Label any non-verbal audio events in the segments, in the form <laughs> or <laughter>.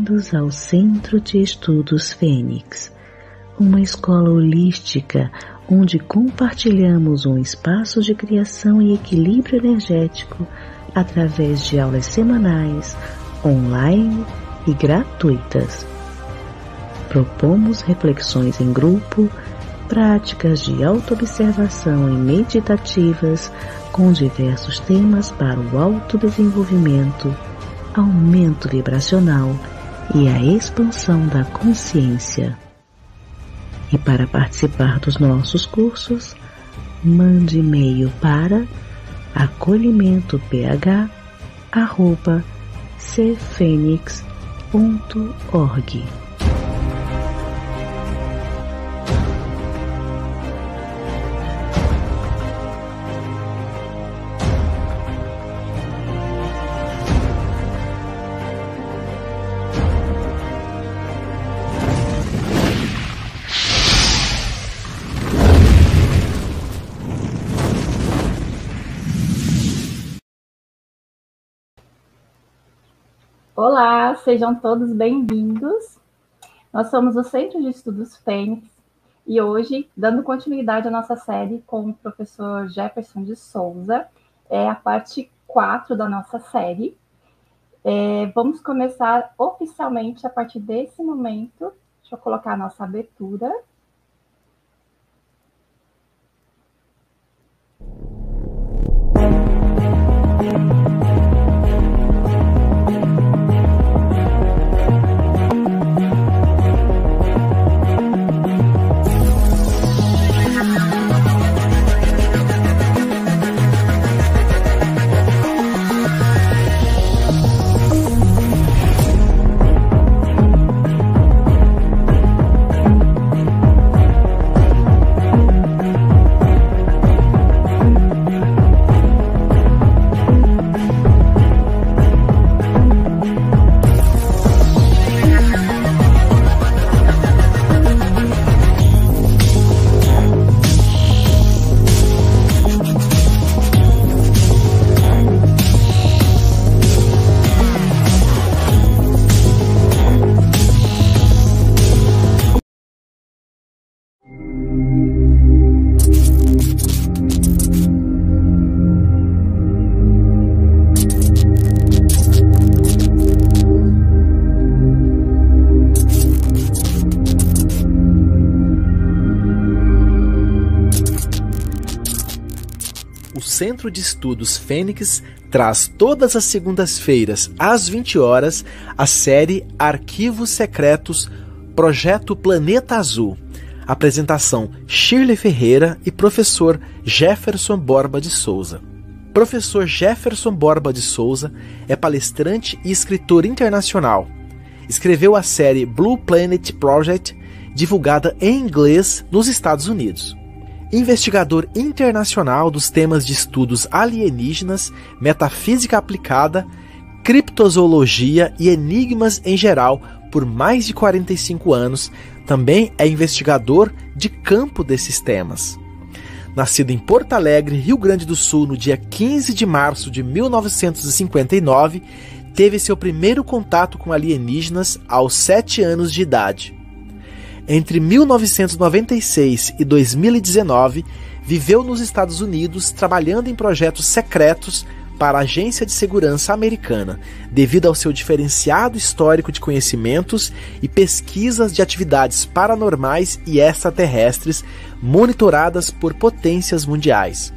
Bem-vindos ao Centro de Estudos Fênix, uma escola holística onde compartilhamos um espaço de criação e equilíbrio energético através de aulas semanais, online e gratuitas. Propomos reflexões em grupo, práticas de autoobservação e meditativas com diversos temas para o autodesenvolvimento, aumento vibracional e a expansão da consciência. E para participar dos nossos cursos, mande e-mail para acolhimentoph@cfenix.org. Olá, sejam todos bem-vindos. Nós somos o Centro de Estudos Fênix e hoje, dando continuidade à nossa série com o professor Jefferson de Souza, é a parte 4 da nossa série. É, vamos começar oficialmente a partir desse momento. Deixa eu colocar a nossa abertura. Centro de Estudos Fênix traz todas as segundas-feiras, às 20 horas, a série Arquivos Secretos Projeto Planeta Azul. Apresentação Shirley Ferreira e professor Jefferson Borba de Souza. Professor Jefferson Borba de Souza é palestrante e escritor internacional. Escreveu a série Blue Planet Project, divulgada em inglês nos Estados Unidos investigador internacional dos temas de estudos alienígenas, metafísica aplicada, criptozoologia e enigmas em geral por mais de 45 anos, também é investigador de campo desses temas. Nascido em Porto Alegre, Rio Grande do Sul, no dia 15 de março de 1959, teve seu primeiro contato com alienígenas aos 7 anos de idade. Entre 1996 e 2019, viveu nos Estados Unidos trabalhando em projetos secretos para a Agência de Segurança Americana, devido ao seu diferenciado histórico de conhecimentos e pesquisas de atividades paranormais e extraterrestres monitoradas por potências mundiais.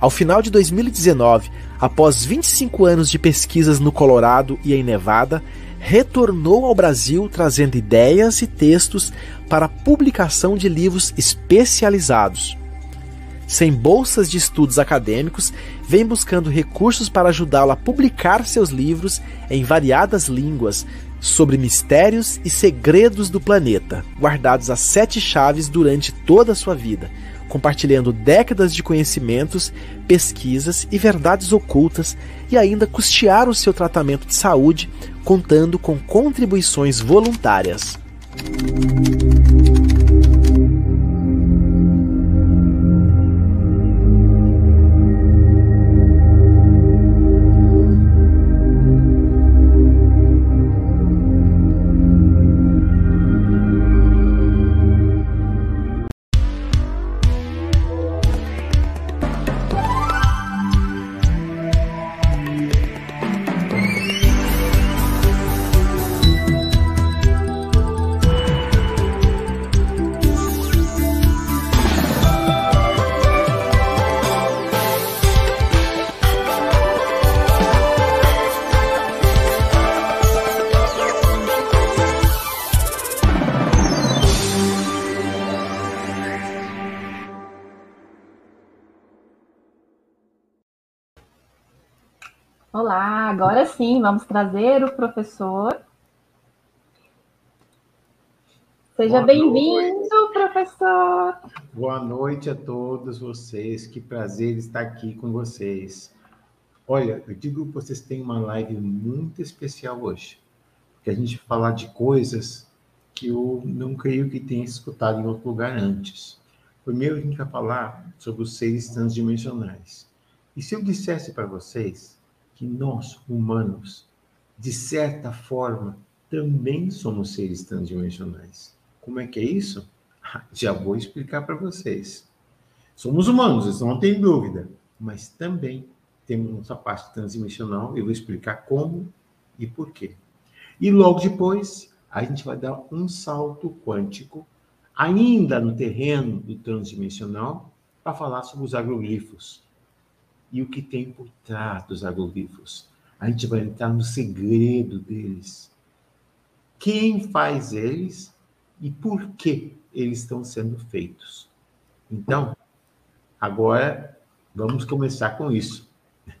Ao final de 2019, após 25 anos de pesquisas no Colorado e em Nevada, retornou ao Brasil trazendo ideias e textos para publicação de livros especializados. Sem bolsas de estudos acadêmicos, vem buscando recursos para ajudá-lo a publicar seus livros em variadas línguas sobre mistérios e segredos do planeta, guardados a sete chaves durante toda a sua vida, compartilhando décadas de conhecimentos, pesquisas e verdades ocultas e ainda custear o seu tratamento de saúde contando com contribuições voluntárias. Sim, vamos trazer o professor. Seja bem-vindo, professor. Boa noite a todos vocês. Que prazer estar aqui com vocês. Olha, eu digo que vocês têm uma live muito especial hoje, que a gente vai falar de coisas que eu não creio que tenha escutado em outro lugar antes. Primeiro, a gente vai falar sobre os seres transdimensionais. E se eu dissesse para vocês que nós, humanos, de certa forma, também somos seres transdimensionais. Como é que é isso? <laughs> Já vou explicar para vocês. Somos humanos, isso não tem dúvida, mas também temos nossa parte transdimensional. Eu vou explicar como e por quê. E logo depois, a gente vai dar um salto quântico, ainda no terreno do transdimensional, para falar sobre os agroglifos e o que tem por trás dos agroglifos. A gente vai entrar no segredo deles. Quem faz eles e por que eles estão sendo feitos. Então, agora vamos começar com isso.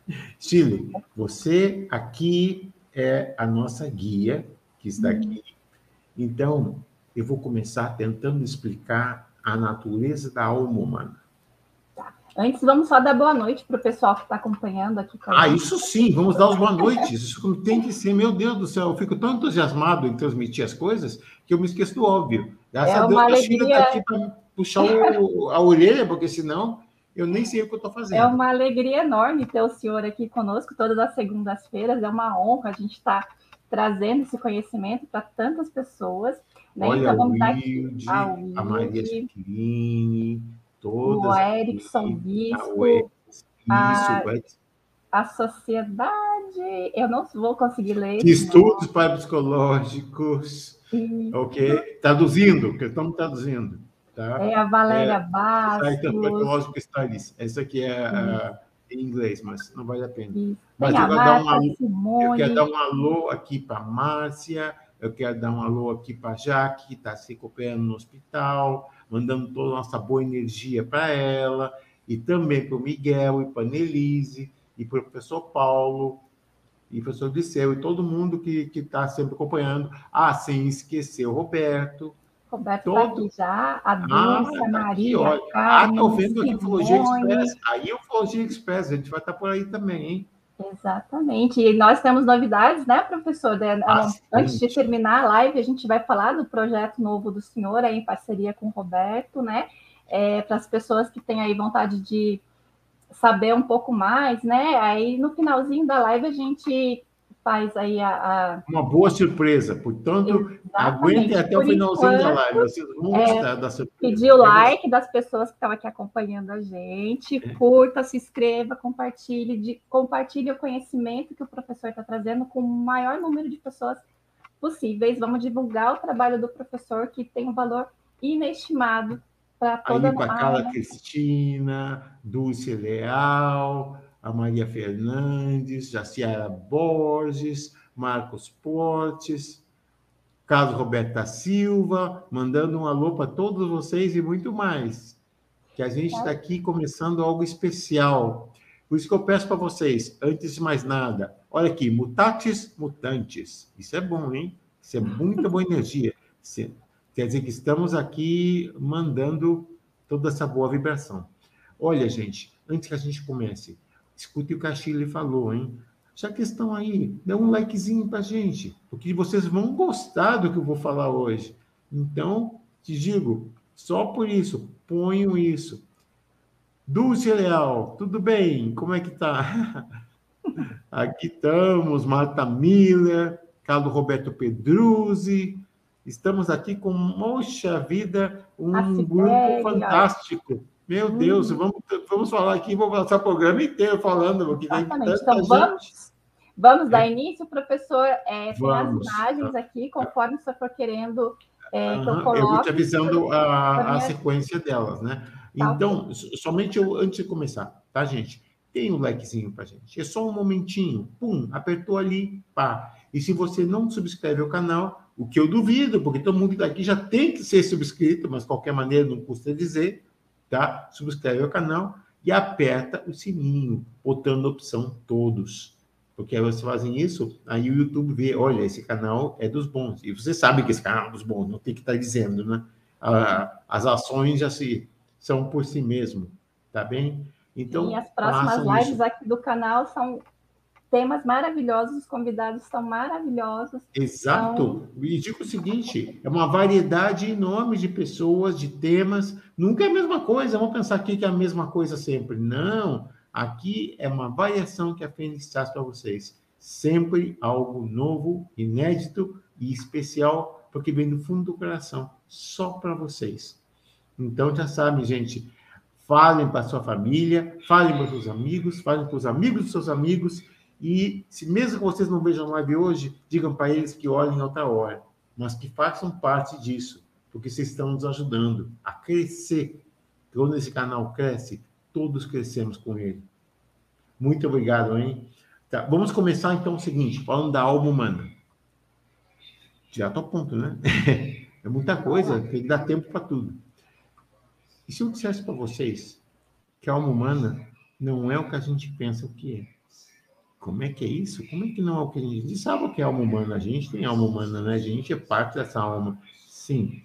<laughs> Chile, você aqui é a nossa guia que está aqui então, eu vou começar tentando explicar a natureza da alma humana. Tá. Antes, vamos só dar boa noite para o pessoal que está acompanhando aqui. ah, isso sim, vamos dar os boa noites. Isso tem que ser, meu Deus do céu, eu fico tão entusiasmado em transmitir as coisas que eu me esqueço do óbvio. Graças é a Deus, alegria... a China está aqui para puxar o, a orelha, porque senão eu nem sei o que eu estou fazendo. É uma alegria enorme ter o senhor aqui conosco todas as segundas-feiras, é uma honra a gente estar. Tá trazendo esse conhecimento para tantas pessoas. Né? Olha, então, vamos dar aqui a, Wilde, a Maria Chiquilini, todas. O Erickson Bispo, a, a Sociedade, eu não vou conseguir ler. Estudos parapsicológicos, ok? Traduzindo, que estamos traduzindo. Tá? É a Valéria é, Bastos. Essa aqui é a em inglês, mas não vale a pena. Mas eu quero, dar um alô, eu quero dar um alô aqui para Márcia, eu quero dar um alô aqui para Jaque, que está se recuperando no hospital, mandando toda a nossa boa energia para ela, e também para o Miguel, e para a Nelise, e para o professor Paulo, e o professor Liceu, e todo mundo que está sempre acompanhando. Ah, sem esquecer o Roberto, Roberto está aqui já, a Dulce, ah, a Maria, aqui, a Carmen, Ah, estou vendo aqui Ufologia Express. Aí o Ufologia Express, a gente vai estar tá por aí também, hein? Exatamente. E nós temos novidades, né, professor? Ah, Antes de terminar a live, a gente vai falar do projeto novo do senhor, aí, em parceria com o Roberto, né? É, Para as pessoas que têm aí vontade de saber um pouco mais, né? Aí no finalzinho da live a gente faz aí a, a... Uma boa surpresa, portanto, aguentem até Por o finalzinho enquanto, da live, vocês vão é, gostar da surpresa. Pedir o like das pessoas que estão aqui acompanhando a gente, é. curta, se inscreva, compartilhe, de, compartilhe o conhecimento que o professor está trazendo com o maior número de pessoas possíveis. Vamos divulgar o trabalho do professor, que tem um valor inestimado para toda Aí, a Carla Cristina, Dulce Leal, a Maria Fernandes, Jaciara Borges, Marcos Portes, Carlos Roberto da Silva, mandando um alô para todos vocês e muito mais. Que a gente está aqui começando algo especial. Por isso que eu peço para vocês, antes de mais nada, olha aqui, mutatis mutantes. Isso é bom, hein? Isso é muita boa energia. Quer dizer que estamos aqui mandando toda essa boa vibração. Olha, gente, antes que a gente comece, Escute o que a Chile falou, hein? Já que estão aí, dê um likezinho para gente, porque vocês vão gostar do que eu vou falar hoje. Então, te digo, só por isso, ponham isso. Dulce Leal, tudo bem? Como é que tá? <laughs> Aqui estamos, Marta Miller, Carlos Roberto Pedruzzi. Estamos aqui com, moxa vida, um grupo fantástico. Meu hum. Deus, vamos, vamos falar aqui, vou passar o programa inteiro falando. Porque Exatamente. Então, vamos, vamos dar início, professor. É, tem as imagens aqui, conforme o senhor for querendo é, que eu coloque. Eu vou te avisando a, a sequência delas, né? Tá então, somente eu, antes de começar, tá, gente? Tem um likezinho pra gente. É só um momentinho. Pum, apertou ali, pá. E se você não subscreve o canal, o que eu duvido, porque todo mundo daqui já tem que ser subscrito, mas de qualquer maneira não custa dizer tá? Subscreve o canal e aperta o sininho, botando a opção todos, Porque aí vocês fazem isso, aí o YouTube vê, olha, esse canal é dos bons. E você sabe que esse canal é dos bons, não tem que estar tá dizendo, né? as ações já se são por si mesmo, tá bem? Então, e as próximas lives isso. aqui do canal são temas maravilhosos, os convidados são maravilhosos. Exato. Então... E digo o seguinte: é uma variedade enorme de pessoas, de temas. Nunca é a mesma coisa. Vamos pensar aqui que é a mesma coisa sempre. Não. Aqui é uma variação que a Fênix traz para vocês. Sempre algo novo, inédito e especial, porque vem do fundo do coração, só para vocês. Então já sabem, gente. Falem para sua família, falem para os seus amigos, falem para os amigos dos seus amigos e se mesmo que vocês não vejam live hoje, digam para eles que olhem outra hora, mas que façam parte disso, porque vocês estão nos ajudando a crescer. Quando esse canal cresce, todos crescemos com ele. Muito obrigado, hein? Tá, vamos começar então o seguinte, falando da alma humana. Já estou a ponto, né? <laughs> É muita coisa, tem que dar tempo para tudo. E se eu dissesse para vocês que a alma humana não é o que a gente pensa que é? Como é que é isso? Como é que não é o que a gente diz? Sabe o que é alma humana? A gente tem alma humana, né? A gente é parte dessa alma. Sim.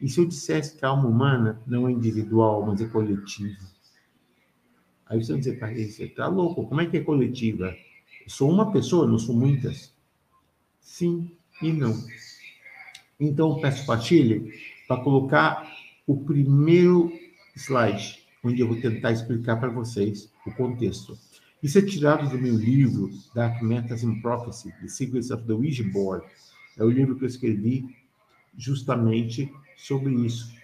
E se eu dissesse que a alma humana não é individual, mas é coletiva? Aí você vai dizer, para você está louco? Como é que é coletiva? Eu sou uma pessoa, não sou muitas? Sim e não. Então, peço partilhe para colocar o primeiro slide, onde eu vou tentar explicar para vocês o contexto. Isso é tirado do meu livro, Dark Matters in Prophecy, The Secrets of the Ouija Board. É o livro que eu escrevi justamente sobre isso,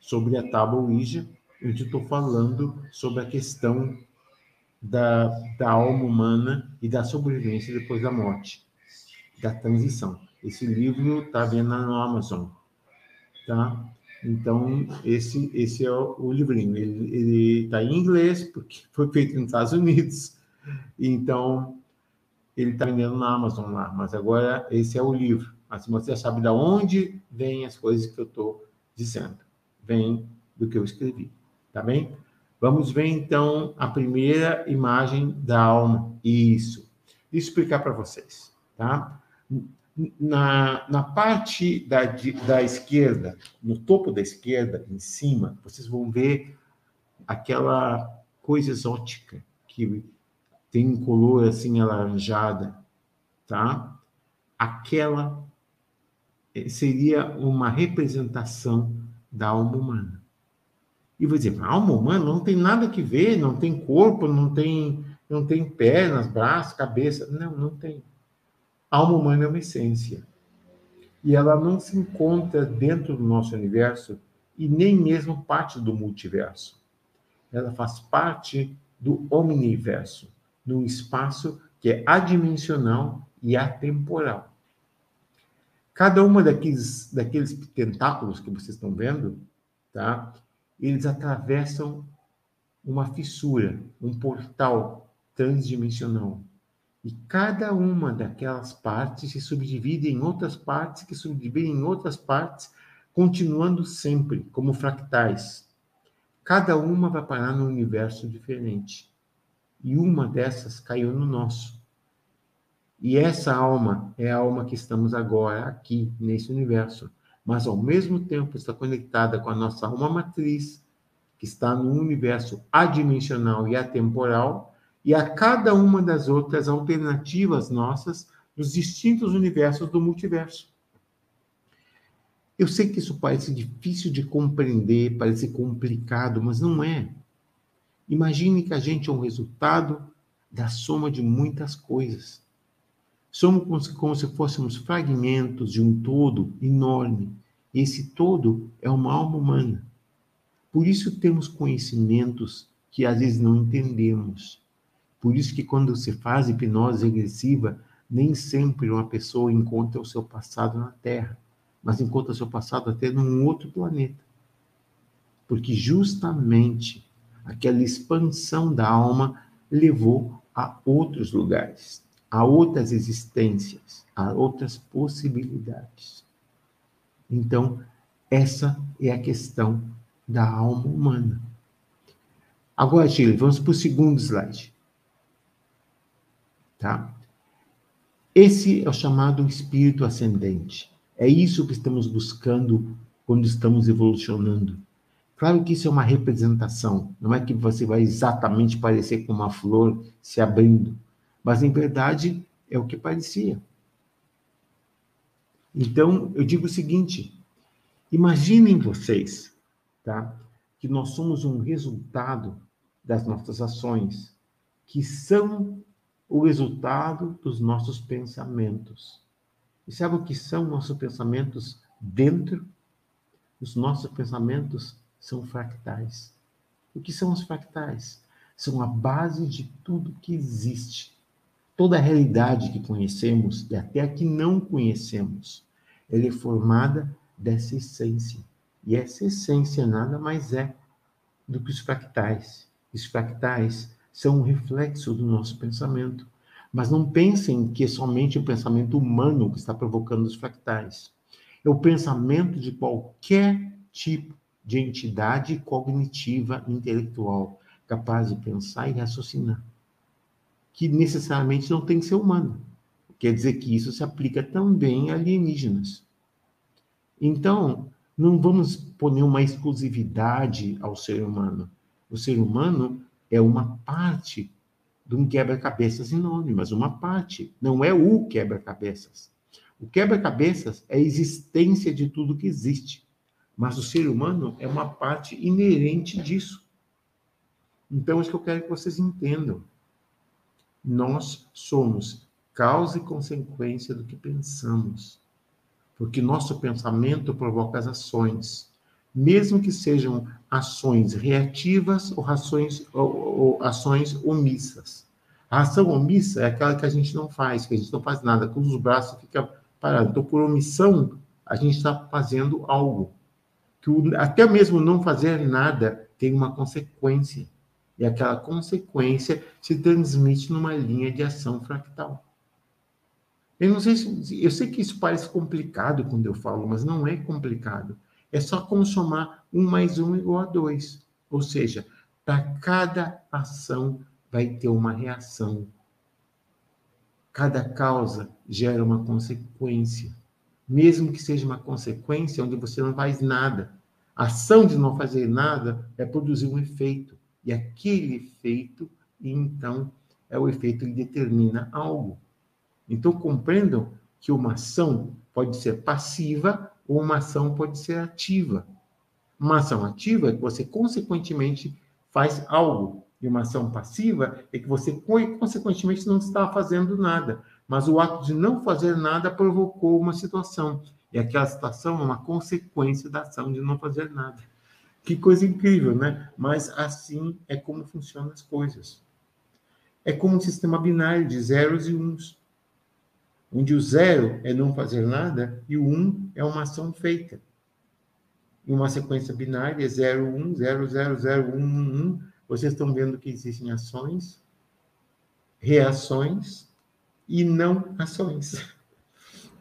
sobre a tábua Ouija, onde estou falando sobre a questão da, da alma humana e da sobrevivência depois da morte, da transição. Esse livro está vendo no Amazon, tá? Então, esse, esse é o, o livrinho. Ele está em inglês, porque <laughs> foi feito nos Estados Unidos, então, ele está vendendo na Amazon lá, mas agora esse é o livro. Mas você sabe de onde vêm as coisas que eu estou dizendo. Vem do que eu escrevi, tá bem? Vamos ver então a primeira imagem da alma. Isso. Explicar para vocês, tá? Na, na parte da, da esquerda, no topo da esquerda, em cima, vocês vão ver aquela coisa exótica que tem um color assim alaranjada, tá? Aquela eh, seria uma representação da alma humana. E vou dizer, a alma humana não tem nada que ver, não tem corpo, não tem, não tem pernas, braços, cabeça. Não, não tem. A alma humana é uma essência. E ela não se encontra dentro do nosso universo e nem mesmo parte do multiverso. Ela faz parte do omniverso num espaço que é adimensional e atemporal. Cada uma daqueles, daqueles tentáculos que vocês estão vendo, tá? Eles atravessam uma fissura, um portal transdimensional. E cada uma daquelas partes se subdivide em outras partes, que subdividem em outras partes, continuando sempre como fractais. Cada uma vai parar num universo diferente e uma dessas caiu no nosso. E essa alma é a alma que estamos agora aqui, nesse universo, mas ao mesmo tempo está conectada com a nossa alma matriz, que está no universo adimensional e atemporal, e a cada uma das outras alternativas nossas nos distintos universos do multiverso. Eu sei que isso parece difícil de compreender, parece complicado, mas não é. Imagine que a gente é um resultado da soma de muitas coisas. Somos como se fôssemos fragmentos de um todo enorme. E esse todo é uma alma humana. Por isso temos conhecimentos que às vezes não entendemos. Por isso que quando se faz hipnose regressiva, nem sempre uma pessoa encontra o seu passado na Terra, mas encontra o seu passado até num outro planeta. Porque justamente aquela expansão da alma levou a outros lugares, a outras existências, a outras possibilidades. Então, essa é a questão da alma humana. Agora, Gil, vamos para o segundo slide. Tá? Esse é o chamado espírito ascendente. É isso que estamos buscando quando estamos evolucionando. Claro que isso é uma representação, não é que você vai exatamente parecer com uma flor se abrindo, mas em verdade é o que parecia. Então, eu digo o seguinte: imaginem vocês, tá? Que nós somos um resultado das nossas ações, que são o resultado dos nossos pensamentos. E sabe o que são nossos pensamentos dentro? Os nossos pensamentos são fractais. O que são os fractais? São a base de tudo que existe. Toda a realidade que conhecemos e até a que não conhecemos, ela é formada dessa essência. E essa essência nada mais é do que os fractais. Os fractais são um reflexo do nosso pensamento. Mas não pensem que é somente o pensamento humano que está provocando os fractais. É o pensamento de qualquer tipo de entidade cognitiva intelectual capaz de pensar e raciocinar, que necessariamente não tem que ser humano. Quer dizer que isso se aplica também a alienígenas. Então, não vamos pôr nenhuma exclusividade ao ser humano. O ser humano é uma parte de um quebra-cabeças enorme, mas uma parte, não é o quebra-cabeças. O quebra-cabeças é a existência de tudo que existe. Mas o ser humano é uma parte inerente disso. Então, é isso que eu quero que vocês entendam. Nós somos causa e consequência do que pensamos. Porque nosso pensamento provoca as ações, mesmo que sejam ações reativas ou ações, ou, ou ações omissas. A ação omissa é aquela que a gente não faz, que a gente não faz nada, com os braços fica parado. Então, por omissão, a gente está fazendo algo que o, até mesmo não fazer nada tem uma consequência. E aquela consequência se transmite numa linha de ação fractal. Eu não sei se. Eu sei que isso parece complicado quando eu falo, mas não é complicado. É só como somar um mais um igual a dois. Ou seja, para cada ação vai ter uma reação. Cada causa gera uma consequência. Mesmo que seja uma consequência onde você não faz nada, a ação de não fazer nada é produzir um efeito. E aquele efeito, então, é o efeito que determina algo. Então, compreendam que uma ação pode ser passiva ou uma ação pode ser ativa. Uma ação ativa é que você, consequentemente, faz algo. E uma ação passiva é que você, consequentemente, não está fazendo nada. Mas o ato de não fazer nada provocou uma situação. E aquela situação é uma consequência da ação de não fazer nada. Que coisa incrível, né? Mas assim é como funcionam as coisas. É como um sistema binário de zeros e uns, onde o zero é não fazer nada e o um é uma ação feita. Em uma sequência binária, 0, 1, 0, 0, 0, 1, 1, 1, vocês estão vendo que existem ações, reações e não ações.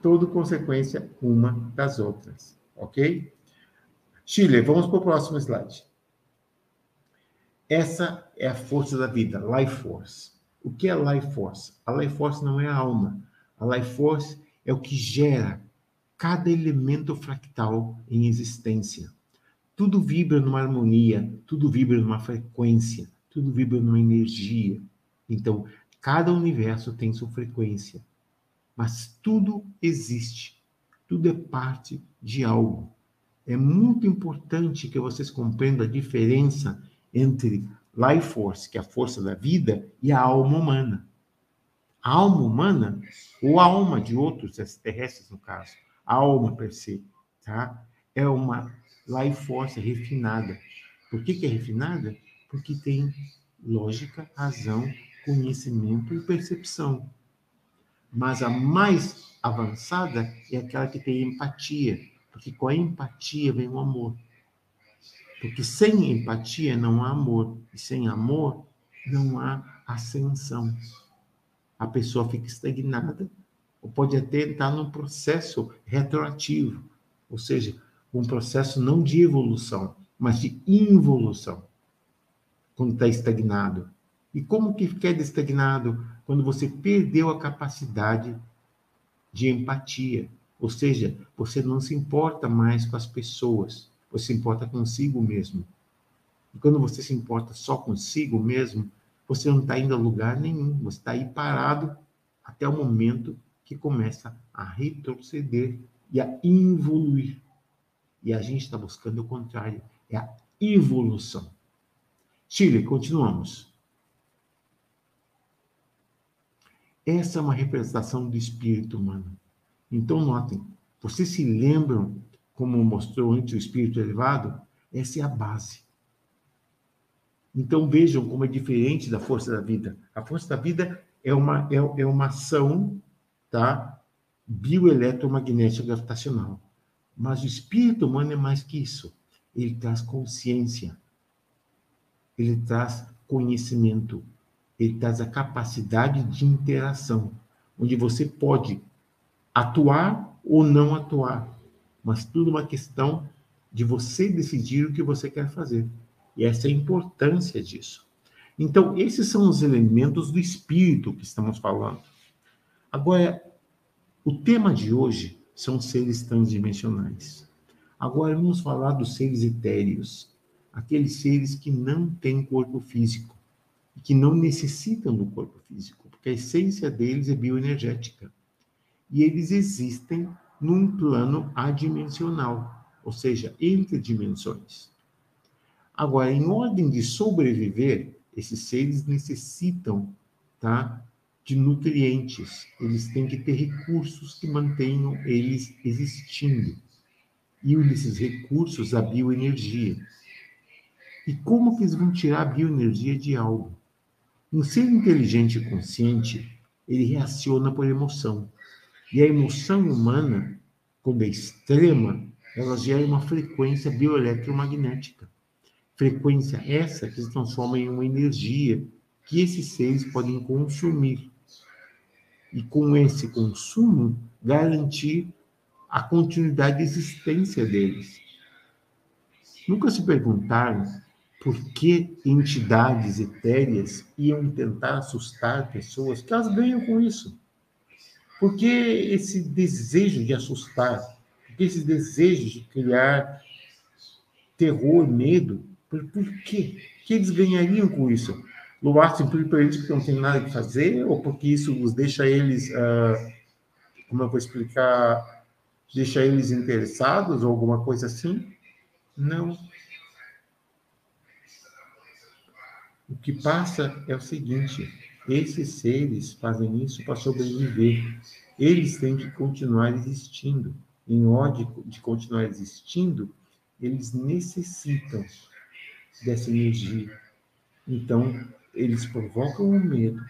Tudo consequência uma das outras, ok? Chile, vamos para o próximo slide. Essa é a força da vida, life force. O que é life force? A life force não é a alma. A life force é o que gera cada elemento fractal em existência. Tudo vibra numa harmonia, tudo vibra numa frequência, tudo vibra numa energia. Então, cada universo tem sua frequência mas tudo existe, tudo é parte de algo. É muito importante que vocês compreendam a diferença entre life force, que é a força da vida, e a alma humana. A alma humana, ou a alma de outros extraterrestres, no caso, a alma per se, tá? é uma life force refinada. Por que, que é refinada? Porque tem lógica, razão, conhecimento e percepção. Mas a mais avançada é aquela que tem empatia, porque com a empatia vem o amor. Porque sem empatia não há amor, e sem amor não há ascensão. A pessoa fica estagnada, ou pode até entrar num processo retroativo, ou seja, um processo não de evolução, mas de involução, quando está estagnado. E como que fica estagnado? quando você perdeu a capacidade de empatia. Ou seja, você não se importa mais com as pessoas, você se importa consigo mesmo. E quando você se importa só consigo mesmo, você não está indo a lugar nenhum, você está aí parado até o momento que começa a retroceder e a evoluir. E a gente está buscando o contrário, é a evolução. Chile, continuamos. Essa é uma representação do espírito humano. Então, notem, vocês se lembram como mostrou antes o espírito elevado? Essa é a base. Então, vejam como é diferente da força da vida. A força da vida é uma, é, é uma ação tá? bioeletromagnética gravitacional. Mas o espírito humano é mais que isso. Ele traz consciência. Ele traz conhecimento ele traz a capacidade de interação, onde você pode atuar ou não atuar, mas tudo uma questão de você decidir o que você quer fazer. E essa é a importância disso. Então, esses são os elementos do espírito que estamos falando. Agora, o tema de hoje são seres transdimensionais. Agora vamos falar dos seres etéreos, aqueles seres que não têm corpo físico e que não necessitam do corpo físico, porque a essência deles é bioenergética. E eles existem num plano adimensional, ou seja, entre dimensões. Agora, em ordem de sobreviver, esses seres necessitam tá, de nutrientes, eles têm que ter recursos que mantenham eles existindo. E um desses recursos, a bioenergia. E como que eles vão tirar a bioenergia de algo? Um ser inteligente e consciente, ele reaciona por emoção. E a emoção humana, quando é extrema, ela gera uma frequência bioeletromagnética. Frequência essa que se transforma em uma energia que esses seres podem consumir. E com esse consumo, garantir a continuidade de existência deles. Nunca se perguntaram por que entidades etéreas iam tentar assustar pessoas que elas ganham com isso? Por que esse desejo de assustar? Por que esse desejo de criar terror, medo? Por, por quê? O que eles ganhariam com isso? Luar simplesmente porque não tem nada que fazer? Ou porque isso os deixa eles, ah, como eu vou explicar, deixa eles interessados ou alguma coisa assim? Não. O que passa é o seguinte: esses seres fazem isso para sobreviver. Eles têm que continuar existindo. Em ordem de continuar existindo, eles necessitam dessa energia. Então, eles provocam o medo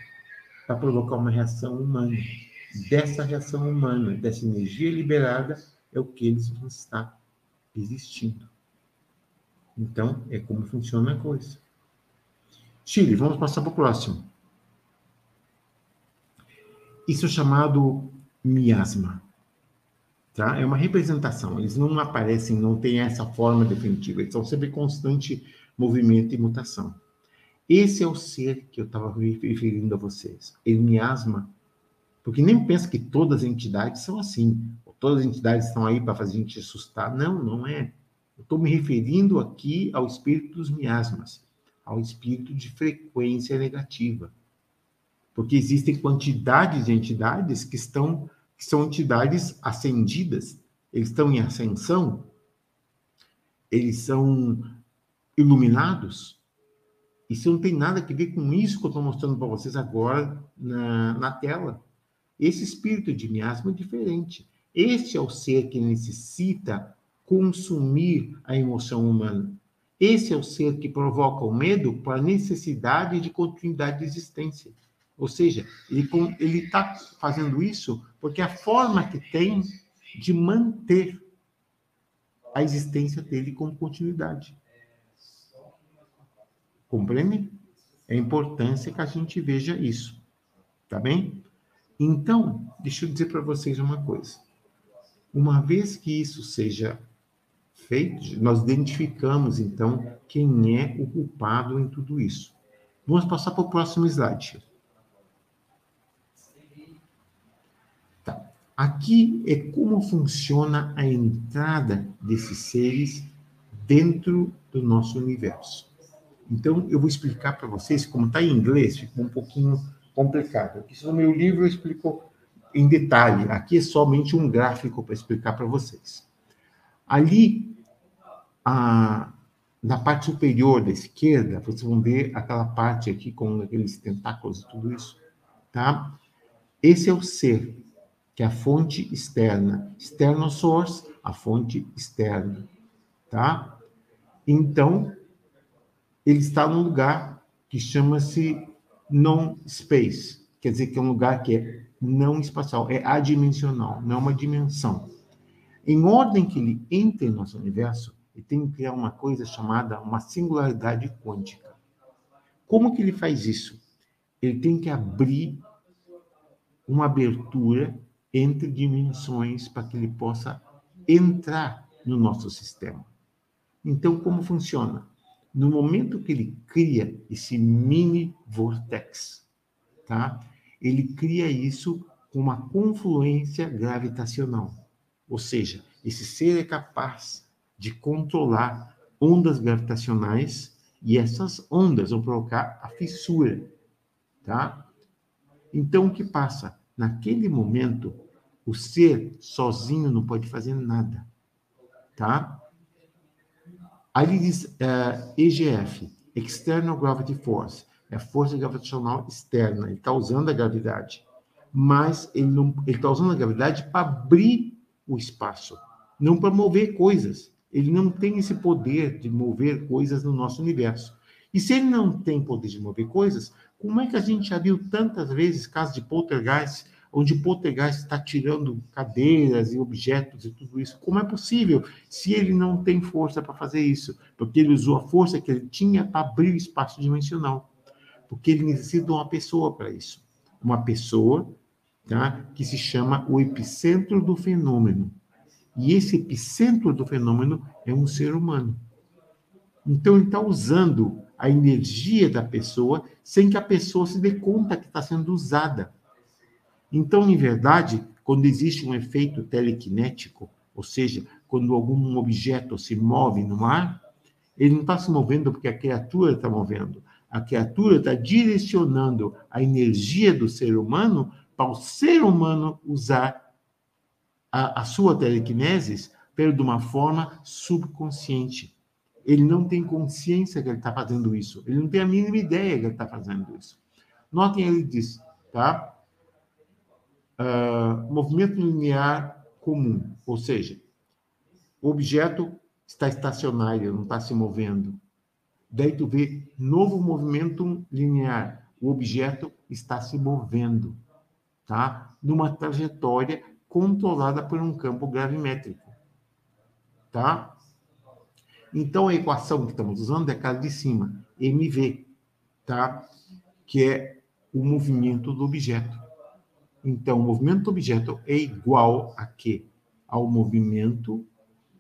para provocar uma reação humana. Dessa reação humana, dessa energia liberada, é o que eles vão estar existindo. Então, é como funciona a coisa. Chile, vamos passar para o próximo. Isso é chamado miasma. Tá? É uma representação. Eles não aparecem, não têm essa forma definitiva. Eles estão sempre em constante movimento e mutação. Esse é o ser que eu estava referindo a vocês. Ele miasma. Porque nem pensa que todas as entidades são assim. Todas as entidades estão aí para fazer a gente assustar. Não, não é. Eu estou me referindo aqui ao espírito dos miasmas ao espírito de frequência negativa. Porque existem quantidades de entidades que estão que são entidades ascendidas, eles estão em ascensão, eles são iluminados. Isso não tem nada a ver com isso que eu estou mostrando para vocês agora na, na tela. Esse espírito de miasma é diferente. Este é o ser que necessita consumir a emoção humana. Esse é o ser que provoca o medo para a necessidade de continuidade de existência. Ou seja, ele está fazendo isso porque a forma que tem de manter a existência dele como continuidade. Compreende? É a importância que a gente veja isso. Tá bem? Então, deixa eu dizer para vocês uma coisa. Uma vez que isso seja feito, nós identificamos, então, quem é o culpado em tudo isso. Vamos passar para o próximo slide. Tá. Aqui é como funciona a entrada desses seres dentro do nosso universo. Então, eu vou explicar para vocês, como está em inglês, ficou um pouquinho complicado. Aqui no meu livro eu explico em detalhe. Aqui é somente um gráfico para explicar para vocês. Ali, a, na parte superior da esquerda, vocês vão ver aquela parte aqui com aqueles tentáculos e tudo isso, tá? Esse é o ser, que é a fonte externa. External source, a fonte externa, tá? Então, ele está num lugar que chama-se non-space, quer dizer que é um lugar que é não espacial, é adimensional, não é uma dimensão. Em ordem que ele entra em nosso universo, ele tem que criar uma coisa chamada uma singularidade quântica. Como que ele faz isso? Ele tem que abrir uma abertura entre dimensões para que ele possa entrar no nosso sistema. Então, como funciona? No momento que ele cria esse mini vortex, tá? Ele cria isso com uma confluência gravitacional. Ou seja, esse ser é capaz de controlar ondas gravitacionais e essas ondas vão provocar a fissura, tá? Então o que passa? Naquele momento, o ser sozinho não pode fazer nada, tá? Aí diz uh, é, EGF, External Gravity Force, é a força gravitacional externa. Ele está usando a gravidade, mas ele ele está usando a gravidade para abrir o espaço, não para mover coisas. Ele não tem esse poder de mover coisas no nosso universo. E se ele não tem poder de mover coisas, como é que a gente já viu tantas vezes casos de poltergeist onde o poltergeist está tirando cadeiras e objetos e tudo isso. Como é possível se ele não tem força para fazer isso? Porque ele usou a força que ele tinha para abrir o espaço dimensional. Porque ele necessita de uma pessoa para isso. Uma pessoa tá, que se chama o epicentro do fenômeno. E esse epicentro do fenômeno é um ser humano. Então, ele está usando a energia da pessoa sem que a pessoa se dê conta que está sendo usada. Então, em verdade, quando existe um efeito telequinético, ou seja, quando algum objeto se move no ar, ele não está se movendo porque a criatura está movendo. A criatura está direcionando a energia do ser humano para o ser humano usar a, a sua telequinesis de uma forma subconsciente. Ele não tem consciência que ele está fazendo isso. Ele não tem a mínima ideia que ele está fazendo isso. Notem, ele diz, tá? uh, movimento linear comum, ou seja, o objeto está estacionário, não está se movendo. Daí tu vê novo movimento linear, o objeto está se movendo, tá? Numa trajetória controlada por um campo gravimétrico, tá? Então a equação que estamos usando é aquela de cima, mv, tá? Que é o movimento do objeto. Então, o movimento do objeto é igual a quê? Ao movimento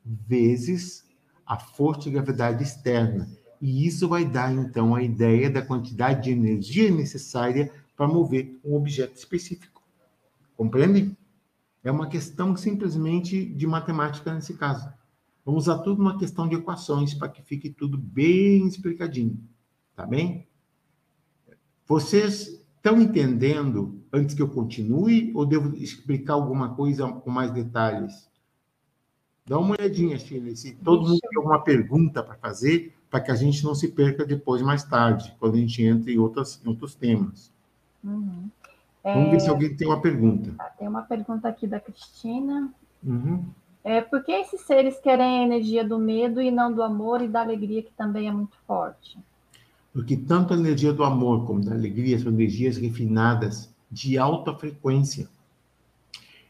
vezes a força de gravidade externa. E isso vai dar, então, a ideia da quantidade de energia necessária para mover um objeto específico. Compreende? É uma questão simplesmente de matemática nesse caso. Vamos usar tudo uma questão de equações para que fique tudo bem explicadinho. Tá bem? Vocês estão entendendo antes que eu continue ou devo explicar alguma coisa com mais detalhes? Dá uma olhadinha, Chile, se todo mundo tem alguma pergunta para fazer, para que a gente não se perca depois, mais tarde, quando a gente entra em, outras, em outros temas. Uhum. Vamos é... ver se alguém tem uma pergunta. Tá, tem uma pergunta aqui da Cristina. Uhum. É, por que esses seres querem a energia do medo e não do amor e da alegria, que também é muito forte? Porque tanto a energia do amor como da alegria são energias refinadas de alta frequência.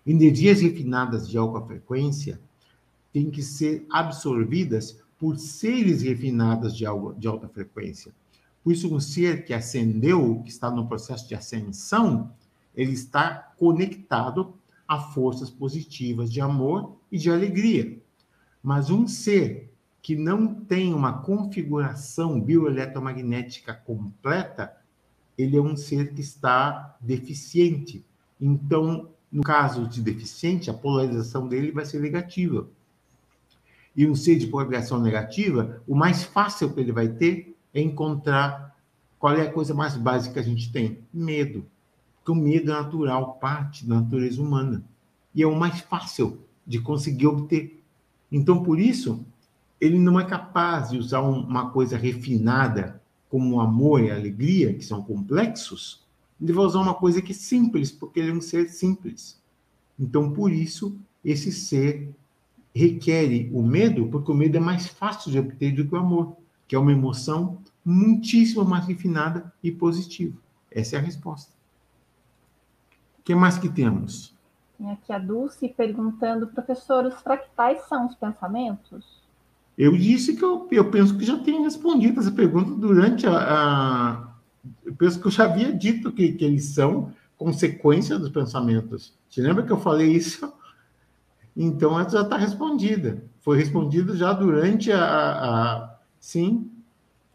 Energias refinadas de alta frequência têm que ser absorvidas por seres refinados de, de alta frequência. Por isso, um ser que ascendeu, que está no processo de ascensão, ele está conectado a forças positivas de amor e de alegria. Mas um ser que não tem uma configuração bioeletromagnética completa, ele é um ser que está deficiente. Então, no caso de deficiente, a polarização dele vai ser negativa. E um ser de polarização negativa, o mais fácil que ele vai ter é encontrar qual é a coisa mais básica que a gente tem: medo. Porque o medo é natural, parte da natureza humana. E é o mais fácil de conseguir obter. Então, por isso, ele não é capaz de usar uma coisa refinada como o amor e a alegria, que são complexos, ele vai usar uma coisa que é simples, porque ele é um ser simples. Então, por isso, esse ser requer o medo, porque o medo é mais fácil de obter do que o amor, que é uma emoção muitíssimo mais refinada e positiva. Essa é a resposta. O que mais que temos? Tem aqui a Dulce perguntando, professor, os fractais são os pensamentos? Eu disse que eu, eu penso que já tenho respondido essa pergunta durante a, a eu penso que eu já havia dito que, que eles são consequência dos pensamentos. Te lembra que eu falei isso? Então, essa já está respondida. Foi respondida já durante a, a, a, Sim,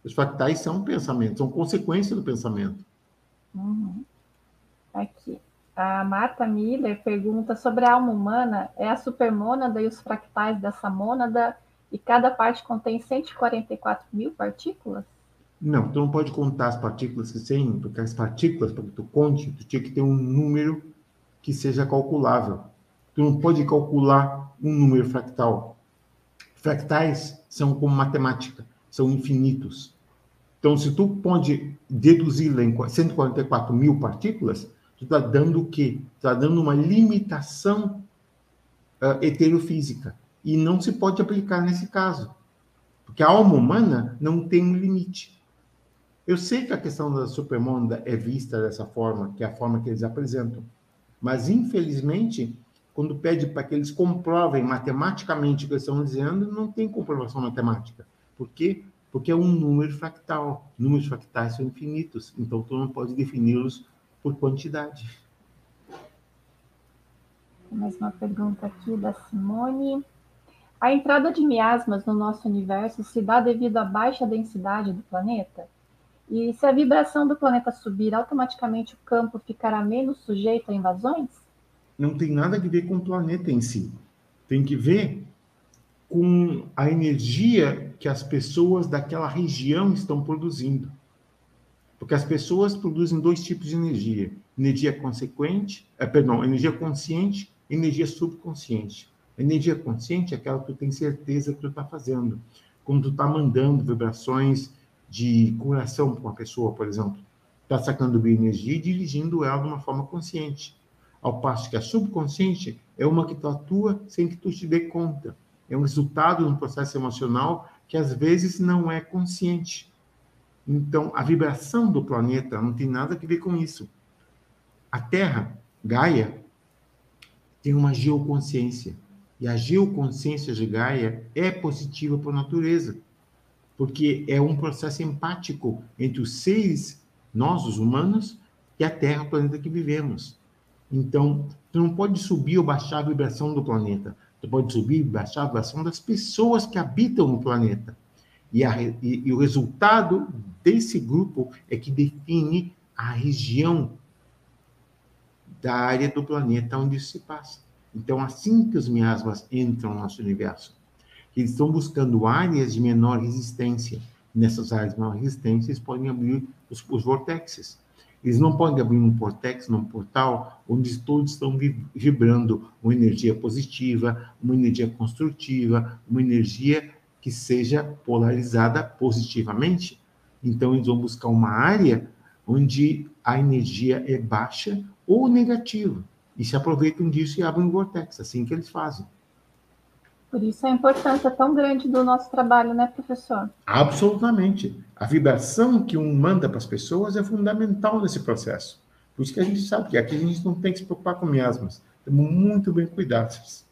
os fractais são pensamentos, são consequência do pensamento. Uhum. Aqui. A Marta Miller pergunta sobre a alma humana. É a supermônada e os fractais dessa mônada, e cada parte contém 144 mil partículas? Não, tu não pode contar as partículas que tem, porque as partículas, para que tu conte, tu tinha que ter um número que seja calculável. Tu não pode calcular um número fractal. Fractais são como matemática, são infinitos. Então, se tu pode deduzir em 144 mil partículas, tu está dando o quê? Está dando uma limitação uh, heterofísica. E não se pode aplicar nesse caso. Porque a alma humana não tem um limite. Eu sei que a questão da supermonda é vista dessa forma, que é a forma que eles apresentam. Mas, infelizmente, quando pede para que eles comprovem matematicamente o que eles estão dizendo, não tem comprovação matemática. Por quê? Porque é um número fractal. Números fractais são infinitos, então tu não pode defini-los por quantidade. Mais uma pergunta aqui da Simone. A entrada de miasmas no nosso universo se dá devido à baixa densidade do planeta? E se a vibração do planeta subir, automaticamente o campo ficará menos sujeito a invasões? Não tem nada a ver com o planeta em si. Tem que ver com a energia que as pessoas daquela região estão produzindo. Porque as pessoas produzem dois tipos de energia: energia consequente, é, perdão, energia consciente energia subconsciente. A energia consciente é aquela que tu tem certeza que tu está fazendo. Quando tu está mandando vibrações de curação para uma pessoa, por exemplo, está sacando bioenergia e dirigindo ela de uma forma consciente. Ao passo que a subconsciente é uma que tu atua sem que tu te dê conta. É um resultado de um processo emocional que às vezes não é consciente. Então, a vibração do planeta não tem nada a ver com isso. A Terra, Gaia, tem uma geoconsciência. E a geoconsciência de Gaia é positiva por natureza porque é um processo empático entre os seres, nós, os humanos, e a Terra, o planeta que vivemos. Então, tu não pode subir ou baixar a vibração do planeta. Tu pode subir e baixar a vibração das pessoas que habitam no planeta. E, a, e, e o resultado desse grupo é que define a região da área do planeta onde se passa. Então, assim que os miasmas entram no nosso universo, eles estão buscando áreas de menor resistência. Nessas áreas de menor resistência, eles podem abrir os, os vortexes. Eles não podem abrir um vortex, num portal, onde todos estão vibrando uma energia positiva, uma energia construtiva, uma energia que seja polarizada positivamente. Então, eles vão buscar uma área onde a energia é baixa ou negativa. E se aproveitam disso e abrem um vortex, assim que eles fazem. Por isso a importância tão grande do nosso trabalho, né, professor? Absolutamente. A vibração que um manda para as pessoas é fundamental nesse processo. Por isso que a gente sabe que aqui a gente não tem que se preocupar com miasmas. Estamos muito bem cuidados.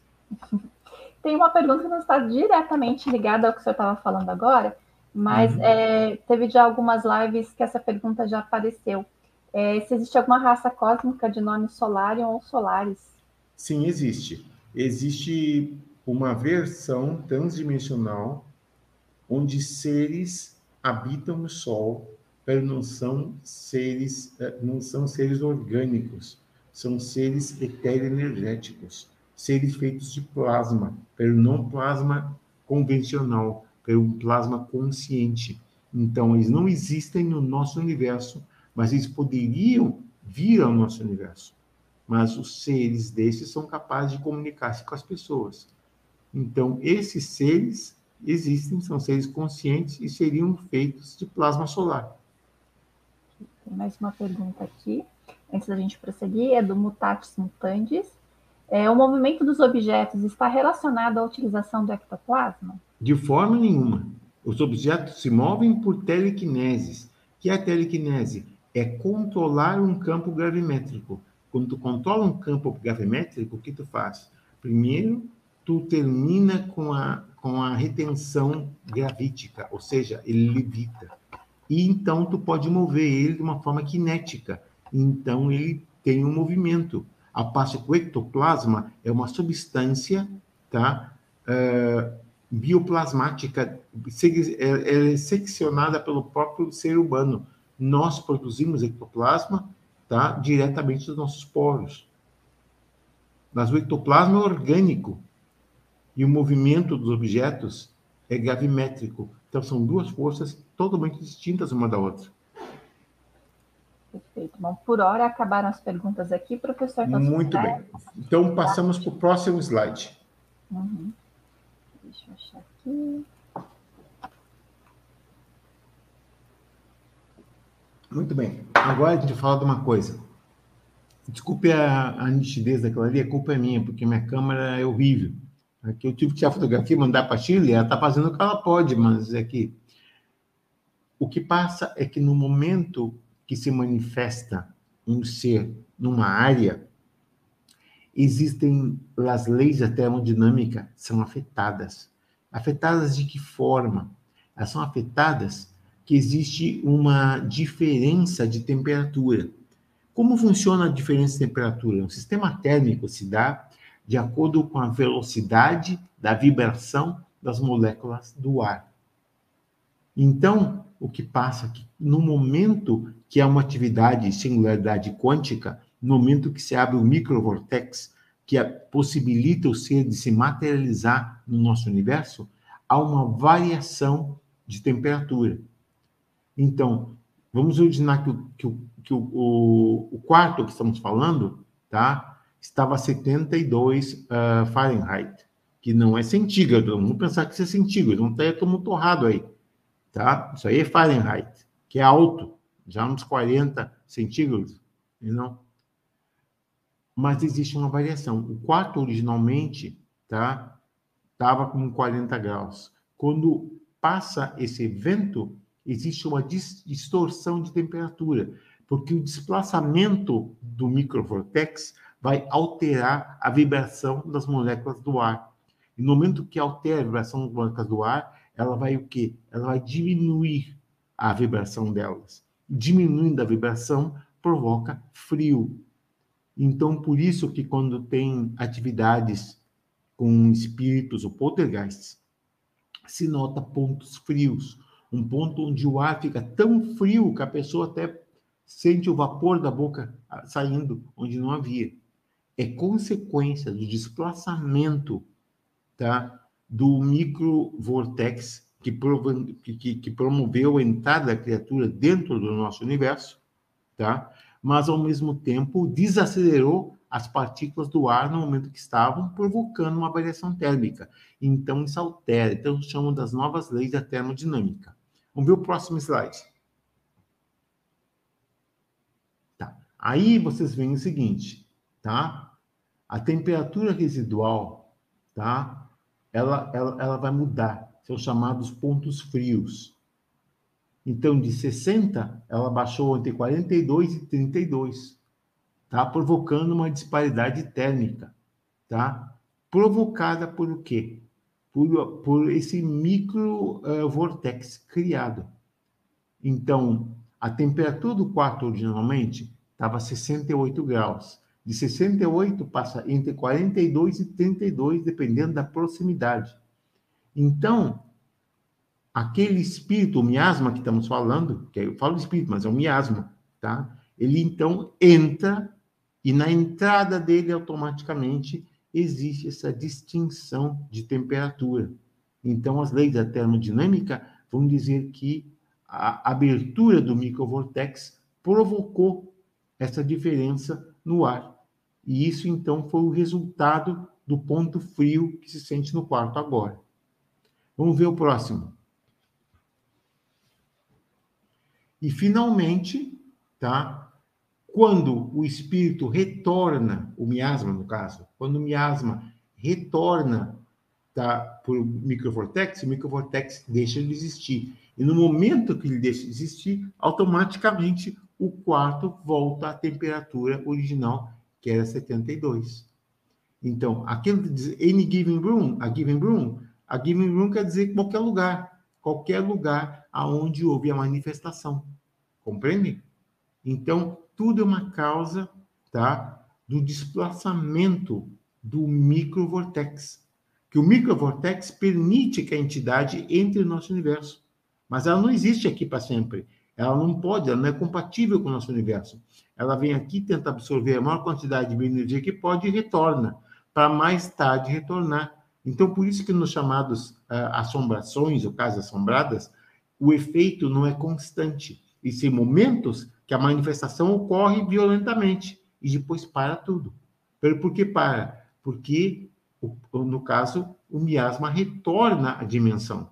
<laughs> Tem uma pergunta que não está diretamente ligada ao que o senhor estava falando agora, mas uhum. é, teve já algumas lives que essa pergunta já apareceu. É, se existe alguma raça cósmica de nome Solarium ou Solaris? Sim, existe. Existe uma versão transdimensional onde seres habitam no Sol, mas não são seres, eh, não são seres orgânicos, são seres etéreo-energéticos, seres feitos de plasma, pelo não plasma convencional, pelo plasma consciente. Então, eles não existem no nosso universo, mas eles poderiam vir ao nosso universo. Mas os seres desses são capazes de comunicar-se com as pessoas. Então, esses seres existem, são seres conscientes e seriam feitos de plasma solar. Tem mais uma pergunta aqui, antes da gente prosseguir, é do Mutatis Mutandis. É, o movimento dos objetos está relacionado à utilização do ectoplasma? De forma nenhuma. Os objetos se movem por telequineses. que é a telequinese? É controlar um campo gravimétrico. Quando tu controla um campo gravimétrico, o que tu faz? Primeiro, tu termina com a, com a retenção gravítica, ou seja, ele levita. E então tu pode mover ele de uma forma cinética. Então ele tem um movimento. A parte que o ectoplasma é uma substância, tá? Uh, bioplasmática, é, é seccionada pelo próprio ser humano. Nós produzimos ectoplasma, tá? Diretamente dos nossos poros. Mas o ectoplasma é orgânico e o movimento dos objetos é gravimétrico. Então são duas forças totalmente distintas uma da outra. Perfeito. Bom, por hora acabaram as perguntas aqui, professor. Muito bem. Então passamos para o próximo slide. Uhum. Deixa eu achar aqui. Muito bem. Agora a gente fala de uma coisa. Desculpe a, a nitidez daquela ali, a culpa é minha, porque minha câmera é horrível. Aqui eu tive que tirar a fotografia e mandar para a Chile, ela está fazendo o que ela pode, mas é que o que passa é que no momento que se manifesta um ser numa área, existem as leis da termodinâmica são afetadas. Afetadas de que forma? Elas são afetadas que existe uma diferença de temperatura. Como funciona a diferença de temperatura? O sistema térmico se dá de acordo com a velocidade da vibração das moléculas do ar. Então, o que passa aqui, no momento que há uma atividade singularidade quântica, no momento que se abre o microvortex, que possibilita o ser de se materializar no nosso universo, há uma variação de temperatura. Então, vamos imaginar que, o, que, o, que o, o quarto que estamos falando, tá? estava a 72 uh, Fahrenheit, que não é centígrado. Vamos pensar que isso é centígrado, não está como torrado aí, tá? Isso aí é Fahrenheit, que é alto, já uns 40 centígrados, não? Mas existe uma variação. O quarto originalmente, tá? Estava com 40 graus. Quando passa esse evento, existe uma distorção de temperatura, porque o desplaçamento do microvortex vai alterar a vibração das moléculas do ar. E no momento que altera a vibração das moléculas do ar, ela vai o quê? Ela vai diminuir a vibração delas. Diminuindo a vibração, provoca frio. Então, por isso que quando tem atividades com espíritos ou poltergeists, se nota pontos frios. Um ponto onde o ar fica tão frio que a pessoa até sente o vapor da boca saindo onde não havia é consequência do desplaçamento tá, do microvortex que, que, que, promoveu a entrada da criatura dentro do nosso universo, tá? mas, ao mesmo tempo, desacelerou as partículas do ar no momento que estavam, provocando uma variação térmica. Então, isso altera. Então, chamam das novas leis da termodinâmica. Vamos ver o próximo slide. Tá. Aí vocês veem o seguinte, tá? A temperatura residual, tá? Ela, ela, ela vai mudar. São chamados pontos frios. Então, de 60, ela baixou entre 42 e 32, tá? Provocando uma disparidade térmica, tá? Provocada por o quê? Por, por esse micro uh, criado. Então, a temperatura do quarto originalmente estava 68 graus. De 68 passa entre 42 e 32, dependendo da proximidade. Então, aquele espírito, o miasma que estamos falando, que eu falo espírito, mas é um miasma, tá? Ele então entra E na entrada dele, automaticamente, existe essa distinção de temperatura. Então, as leis da termodinâmica vão dizer que a abertura do microvortex provocou essa diferença no ar. E isso, então, foi o resultado do ponto frio que se sente no quarto agora. Vamos ver o próximo. E, finalmente, tá? quando o espírito retorna, o miasma, no caso, quando o miasma retorna tá, por microvortex, o microvortex deixa de existir. E no momento que ele deixa de existir, automaticamente o quarto volta à temperatura original, que era 72. Então, diz any given room, a given room, a given room quer dizer qualquer lugar, qualquer lugar aonde houve a manifestação. Compreende? Então, tudo é uma causa, tá, do desplaçamento do microvortex. Que o microvortex permite que a entidade entre no nosso universo. Mas ela não existe aqui para sempre. Ela não pode, ela não é compatível com o nosso universo. Ela vem aqui, tenta absorver a maior quantidade de energia que pode e retorna, para mais tarde retornar. Então, por isso que nos chamados uh, assombrações, ou casas assombradas, o efeito não é constante. E sem momentos que a manifestação ocorre violentamente e depois para tudo. Por que para? Porque, no caso, o miasma retorna à dimensão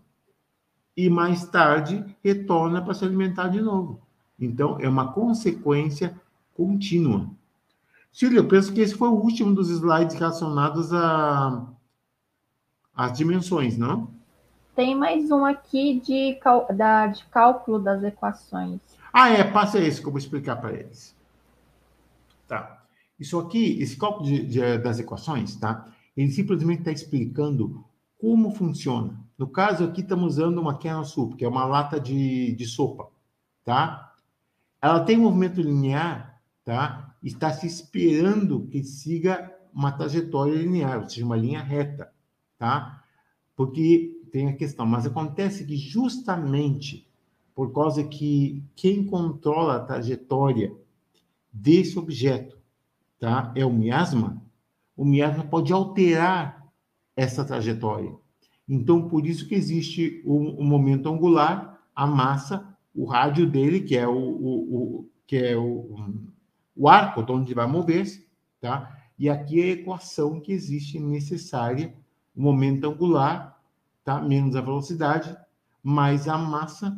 e mais tarde retorna para se alimentar de novo. Então, é uma consequência contínua. Cília, eu penso que esse foi o último dos slides relacionados a às dimensões, não? Tem mais um aqui de, cal... da, de cálculo das equações. Ah, é, passa esse que eu vou explicar para eles. Tá. Isso aqui, esse cálculo de, de, das equações, tá? Ele simplesmente está explicando como funciona. No caso aqui, estamos usando uma Canon Soup, que é uma lata de, de sopa, tá? Ela tem movimento linear, tá? Está se esperando que siga uma trajetória linear, ou seja, uma linha reta, tá? Porque tem a questão, mas acontece que justamente por causa que quem controla a trajetória desse objeto, tá? É o miasma. O miasma pode alterar essa trajetória. Então, por isso que existe o, o momento angular, a massa, o rádio dele, que é o, o, o que é o, o arco onde vai mover-se, tá? E aqui é a equação que existe necessária, o momento angular, tá? Menos a velocidade, mais a massa,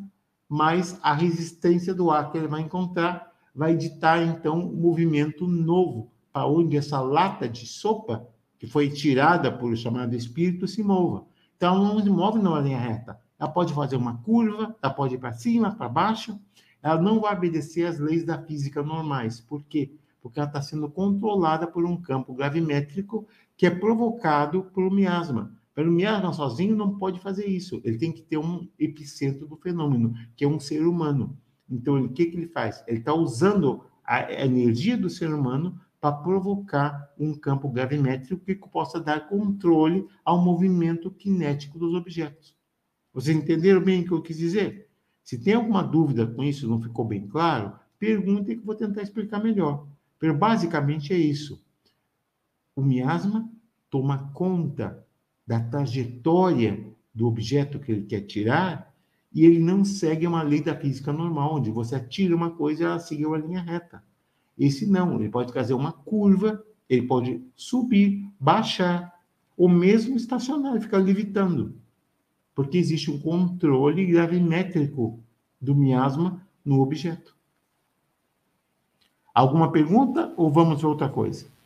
mais a resistência do ar que ele vai encontrar, vai ditar então um movimento novo para onde essa lata de sopa que foi tirada por chamado espírito se mova. Então, não se move numa linha reta. Ela pode fazer uma curva, ela pode ir para cima, para baixo. Ela não vai obedecer às leis da física normais. Por quê? Porque ela está sendo controlada por um campo gravimétrico que é provocado pelo miasma. Pelo miasma sozinho não pode fazer isso. Ele tem que ter um epicentro do fenômeno, que é um ser humano. Então, o que, que ele faz? Ele está usando a energia do ser humano para provocar um campo gravimétrico que possa dar controle ao movimento cinético dos objetos. Vocês entenderam bem o que eu quis dizer? Se tem alguma dúvida com isso, não ficou bem claro, perguntem que eu vou tentar explicar melhor. Pero basicamente é isso. O miasma toma conta da trajetória do objeto que ele quer tirar e ele não segue uma lei da física normal, onde você atira uma coisa e ela segue uma linha reta. Esse não, ele pode fazer uma curva, ele pode subir, baixar, ou mesmo estacionar ficar levitando. Porque existe um controle gravimétrico do miasma no objeto. Alguma pergunta ou vamos para outra coisa?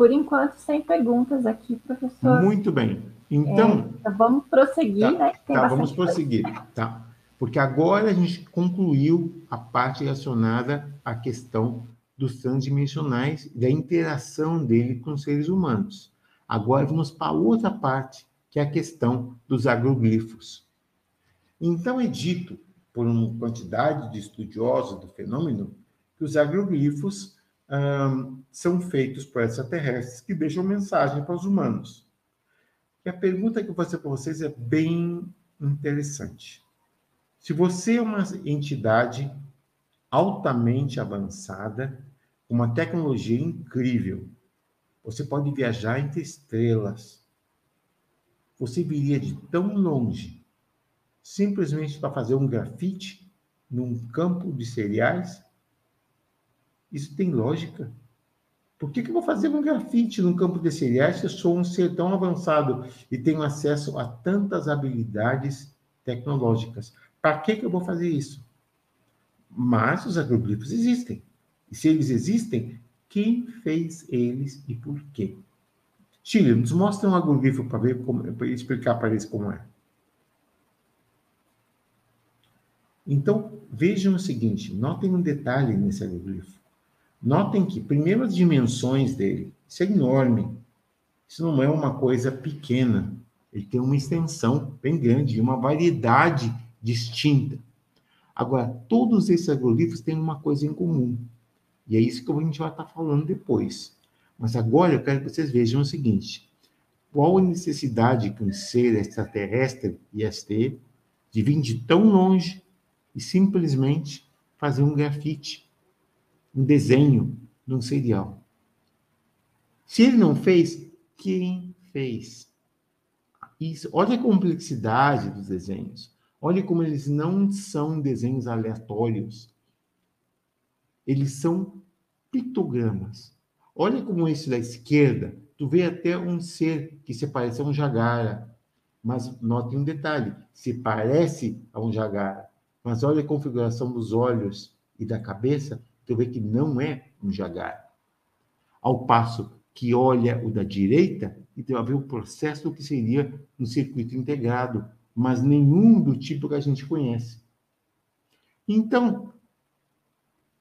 Por enquanto, sem perguntas aqui, professor. Muito bem. Então. É, vamos prosseguir, tá, né? tá, vamos prosseguir. Tá. Porque agora a gente concluiu a parte relacionada à questão dos transdimensionais, da interação dele com os seres humanos. Agora vamos para outra parte, que é a questão dos agroglifos. Então é dito por uma quantidade de estudiosos do fenômeno que os agroglifos hum, são feitos por extraterrestres que deixam mensagem para os humanos. E a pergunta que eu vou fazer para vocês é bem interessante. Se você é uma entidade altamente avançada, uma tecnologia incrível. Você pode viajar entre estrelas. Você viria de tão longe simplesmente para fazer um grafite num campo de cereais? Isso tem lógica? Por que, que eu vou fazer um grafite num campo de cereais se eu sou um ser tão avançado e tenho acesso a tantas habilidades tecnológicas? Para que, que eu vou fazer isso? Mas os agroglifos existem. E se eles existem, quem fez eles e por quê? Chile, nos mostra um agroglifo para ver como, explicar para eles como é. Então, vejam o seguinte, notem um detalhe nesse agroglifo. Notem que, primeiro, as dimensões dele. Isso é enorme. Isso não é uma coisa pequena. Ele tem uma extensão bem grande, uma variedade distinta. Agora, todos esses agroglifos têm uma coisa em comum. E é isso que a gente vai estar falando depois. Mas agora eu quero que vocês vejam o seguinte: qual a necessidade que um ser extraterrestre ia ter de vir de tão longe e simplesmente fazer um grafite um desenho de um serial. Se ele não fez, quem fez? Isso, olha a complexidade dos desenhos. Olha como eles não são desenhos aleatórios. Eles são pictogramas. Olha como esse da esquerda, tu vê até um ser que se parece a um jagara. Mas note um detalhe, se parece a um jagara. Mas olha a configuração dos olhos e da cabeça, tu vê que não é um jagar. Ao passo que olha o da direita e tem a ver o processo que seria um circuito integrado, mas nenhum do tipo que a gente conhece. Então,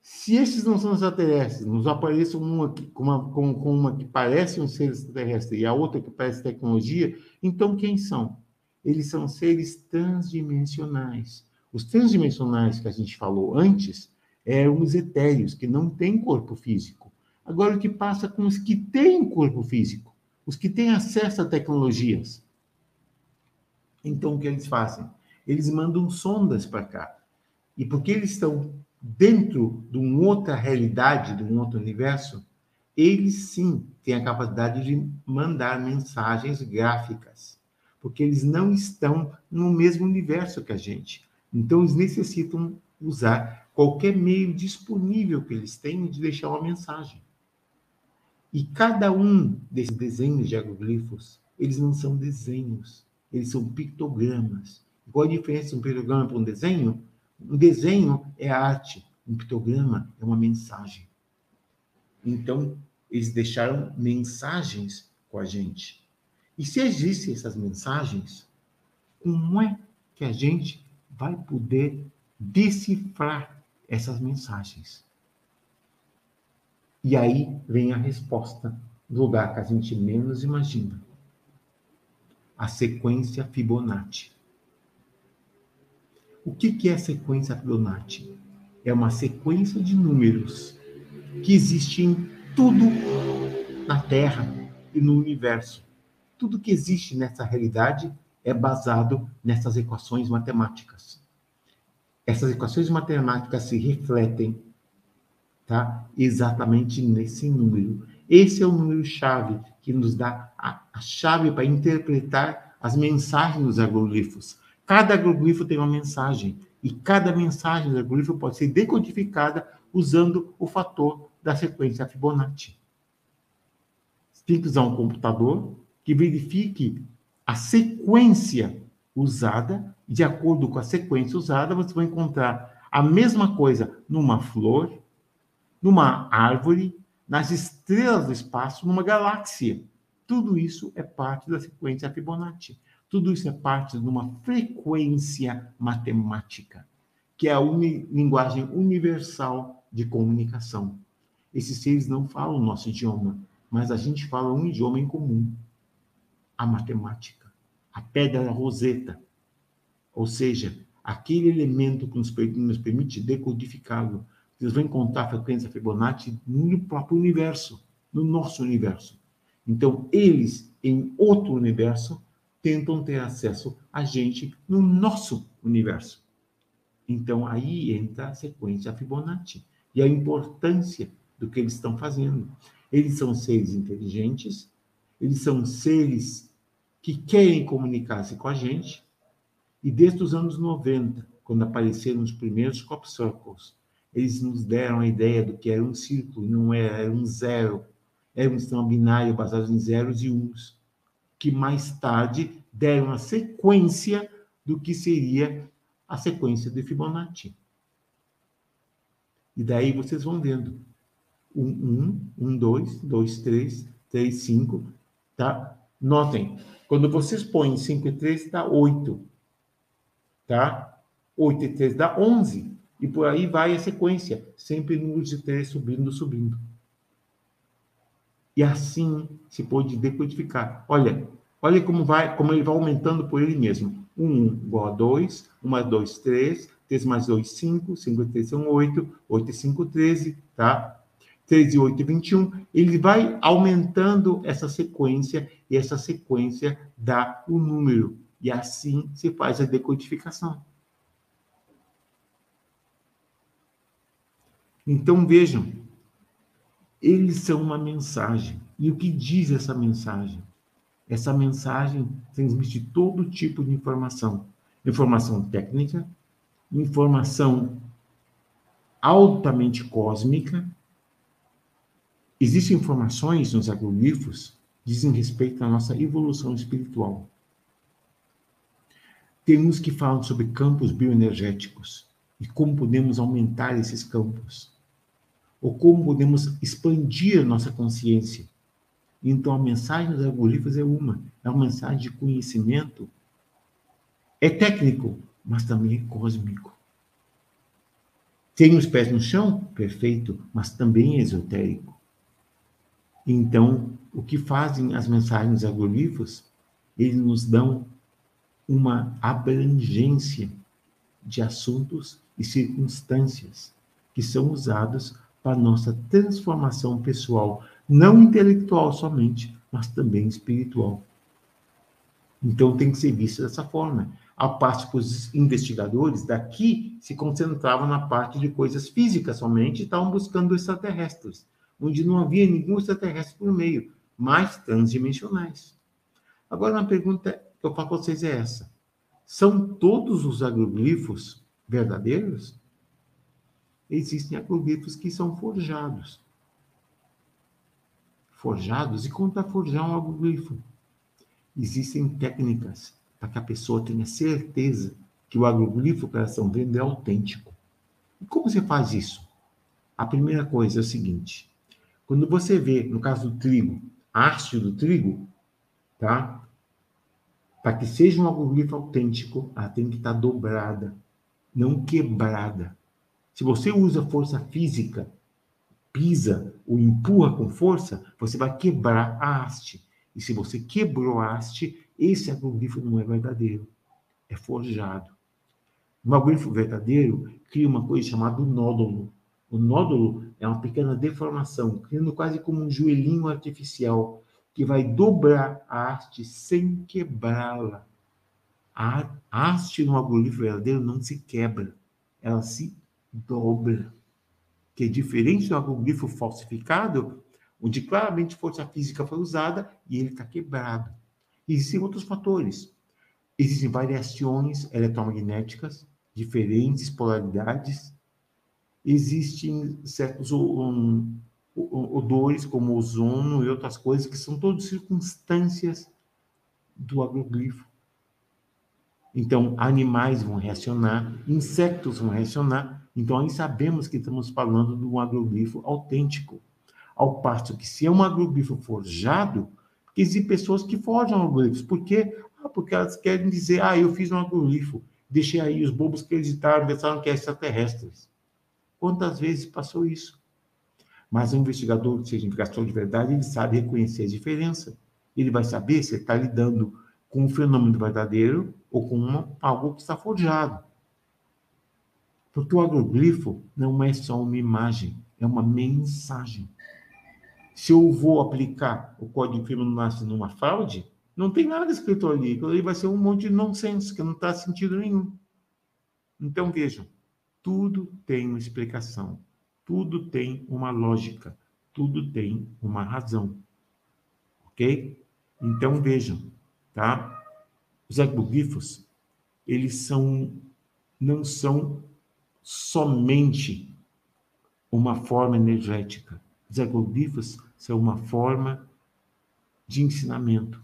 se esses não são extraterrestres, nos apareçam uma, com, uma, com, com uma que parece um ser extraterrestre e a outra que parece tecnologia, então quem são? Eles são seres transdimensionais. Os transdimensionais que a gente falou antes eram os etéreos, que não têm corpo físico. Agora, o que passa com os que têm corpo físico? Os que têm acesso a tecnologias. Então, o que eles fazem? Eles mandam sondas para cá. E porque eles estão dentro de uma outra realidade, de um outro universo, eles sim têm a capacidade de mandar mensagens gráficas, porque eles não estão no mesmo universo que a gente. Então, eles necessitam usar qualquer meio disponível que eles tenham de deixar uma mensagem. E cada um desses desenhos de agroglifos, eles não são desenhos, eles são pictogramas. Qual a diferença de um pictograma para um desenho? Um desenho é arte, um pictograma é uma mensagem. Então, eles deixaram mensagens com a gente. E se existem essas mensagens, como é que a gente vai poder decifrar essas mensagens. E aí vem a resposta do lugar que a gente menos imagina. A sequência Fibonacci. O que é a sequência Fibonacci? É uma sequência de números que existe em tudo na Terra e no universo. Tudo que existe nessa realidade é basado nessas equações matemáticas essas equações matemáticas se refletem tá? exatamente nesse número. Esse é o número-chave que nos dá a, a chave para interpretar as mensagens dos agroglifos. Cada agroglifo tem uma mensagem, e cada mensagem do agroglifo pode ser decodificada usando o fator da sequência Fibonacci. Tem que usar um computador que verifique a sequência usada, de acordo com a sequência usada, você vai encontrar a mesma coisa numa flor, numa árvore, nas estrelas do espaço, numa galáxia. Tudo isso é parte da sequência Fibonacci. Tudo isso é parte de uma frequência matemática, que é a uni linguagem universal de comunicação. Esses seres não falam o nosso idioma, mas a gente fala um idioma em comum, a matemática a pedra roseta, ou seja, aquele elemento que nos, permite decodificá-lo. Vocês vão encontrar a frequência Fibonacci no próprio universo, no nosso universo. Então, eles, em outro universo, tentam ter acesso a gente no nosso universo. Então, aí entra a sequência Fibonacci e a importância do que eles estão fazendo. Eles são seres inteligentes, eles são seres que querem comunicar-se com a gente, e desde os anos 90, quando apareceram os primeiros crop circles, eles nos deram a ideia do que era um círculo, não era, era um zero, era um sistema binário baseado em zeros e uns, que mais tarde deram a sequência do que seria a sequência de Fibonacci. E daí vocês vão vendo. Um, um, um, dois, dois, três, três, cinco, tá? Notem, quando vocês põem 5 e 3, dá 8. Tá? 8 e 3 dá 11. E por aí vai a sequência, sempre números de 3 subindo, subindo. E assim se pode decodificar. Olha, olha como vai, como ele vai aumentando por ele mesmo. 1, 1 igual a 2, 1 mais 2, 3, 3 mais 2, 5, 5 e 3 são 8, 8 e 5, 13, tá? 3 e 8 e 21. Ele vai aumentando essa sequência, e essa sequência dá o número. E assim se faz a decodificação. Então vejam, eles são uma mensagem. E o que diz essa mensagem? Essa mensagem transmite todo tipo de informação: informação técnica, informação altamente cósmica. Existem informações nos agroglifos que dizem respeito à nossa evolução espiritual. Temos que falar sobre campos bioenergéticos e como podemos aumentar esses campos ou como podemos expandir nossa consciência. Então, a mensagem dos algoritmos é uma, é uma mensagem de conhecimento. É técnico, mas também é cósmico. Tem os pés no chão? Perfeito, mas também é esotérico. Então, o que fazem as mensagens dos algoritmos? Eles nos dão uma abrangência de assuntos e circunstâncias que são usados para nossa transformação pessoal, não intelectual somente, mas também espiritual. Então tem que ser visto dessa forma. A parte que os investigadores daqui se concentravam na parte de coisas físicas somente e estavam buscando extraterrestres, onde não havia nenhum extraterrestre por meio, mas transdimensionais. Agora, uma pergunta eu faço para vocês é essa: são todos os agroglifos verdadeiros? existem agroglifos que são forjados. Forjados? E como para forjar um agroglifo? Existem técnicas para que a pessoa tenha certeza que o agroglifo que elas estão vendo é autêntico. E como você faz isso? A primeira coisa é o seguinte: quando você vê, no caso do trigo, a haste do trigo, tá? Para que seja um agroglifo autêntico, ela tem que estar dobrada, não quebrada. Se você usa força física, pisa ou empurra com força, você vai quebrar a haste. E se você quebrou a haste, esse agroglifo não é verdadeiro, é forjado. Um agroglifo verdadeiro cria uma coisa chamada nódulo. O nódulo é uma pequena deformação, criando quase como um joelhinho artificial, que vai dobrar a haste sem quebrá-la. A haste no agroglifo verdadeiro não se quebra, ela se dobra, que é diferente do agroglifo falsificado, onde claramente força física foi usada e ele está quebrado. Existem outros fatores. Existem variações eletromagnéticas, diferentes polaridades. Existem certos um, odores, como ozono e outras coisas, que são todas circunstâncias do agroglifo. Então, animais vão reacionar, insetos vão reacionar, então, aí sabemos que estamos falando de um agroglifo autêntico. Ao passo que, se é um agroglifo forjado, existem pessoas que forjam agroglifos. Por quê? Ah, porque elas querem dizer, ah, eu fiz um agroglifo. Deixei aí os bobos acreditaram, pensaram que é extraterrestres. Quantas vezes passou isso? Mas o investigador, seja investigador de verdade, ele sabe reconhecer a diferença. Ele vai saber se está lidando com um fenômeno verdadeiro ou com uma, algo que está forjado. Porque o agroglifo não é só uma imagem, é uma mensagem. Se eu vou aplicar o código Fibonacci numa fraude, não tem nada escrito ali. Aquilo vai ser um monte de nonsense, que não traz sentido nenhum. Então, vejam, tudo tem uma explicação. Tudo tem uma lógica, tudo tem uma razão. Ok? Então vejam, tá? Os agroglifos, eles são, não são somente uma forma energética. Os agroglifos são uma forma de ensinamento.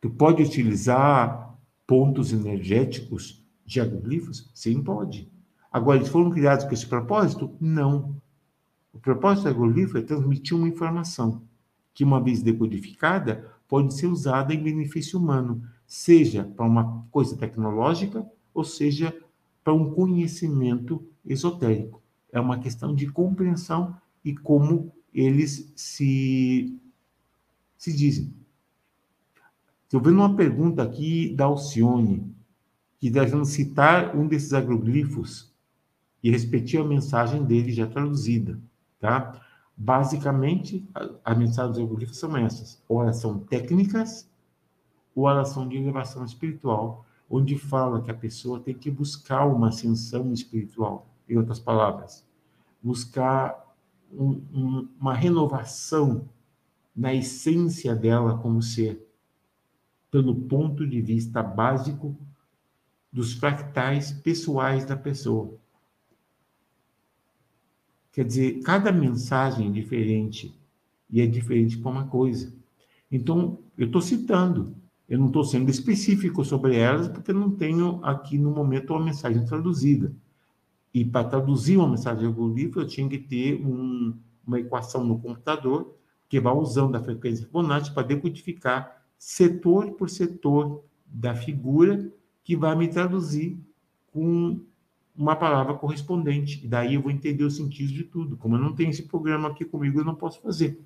Tu pode utilizar pontos energéticos de agroglifos? Sim, pode. Agora, eles foram criados com esse propósito? Não. O propósito do agroglifo é transmitir uma informação que, uma vez decodificada, pode ser usada em benefício humano, seja para uma coisa tecnológica ou seja para um conhecimento esotérico. É uma questão de compreensão e como eles se, se dizem. Estou vendo uma pergunta aqui da Alcione, que devemos citar um desses agroglifos e repetir a mensagem dele já traduzida, tá? Basicamente, a, a mensagem dos agroglifos são essas: ou elas são técnicas, ou elas são de elevação espiritual, onde fala que a pessoa tem que buscar uma ascensão espiritual, em outras palavras, buscar um, um, uma renovação na essência dela como ser pelo ponto de vista básico dos fractais pessoais da pessoa. Quer dizer, cada mensagem é diferente e é diferente para uma coisa. Então, eu estou citando, eu não estou sendo específico sobre elas, porque não tenho aqui no momento uma mensagem traduzida. E para traduzir uma mensagem do livro, eu tinha que ter um, uma equação no computador que vai usando a frequência Fibonacci para decodificar setor por setor da figura que vai me traduzir com uma palavra correspondente. E daí eu vou entender o sentido de tudo. Como eu não tenho esse programa aqui comigo, eu não posso fazer.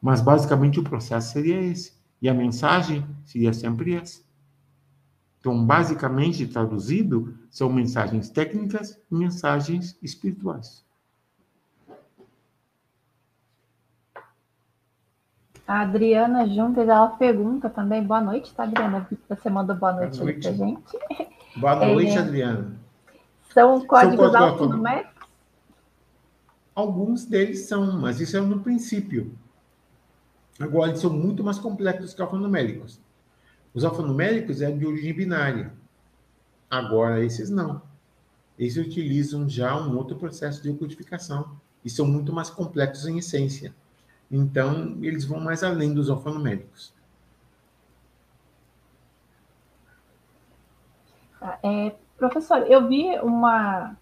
Mas basicamente o processo seria esse. E a mensagem seria sempre essa. Então, basicamente traduzido, são mensagens técnicas e mensagens espirituais. A Adriana Juntas, ela pergunta também, boa noite, tá, Adriana? Você mandou boa noite, boa noite. pra gente. Boa <laughs> noite, é, Adriana. São códigos são alfanuméricos? Alguns deles são, mas isso é no princípio. Agora, eles são muito mais complexos que alfanuméricos. Os alfanuméricos é de origem binária. Agora, esses não. Esses utilizam já um outro processo de codificação e são muito mais complexos em essência. Então, eles vão mais além dos alfanuméricos. Tá, é, professor, eu vi uma,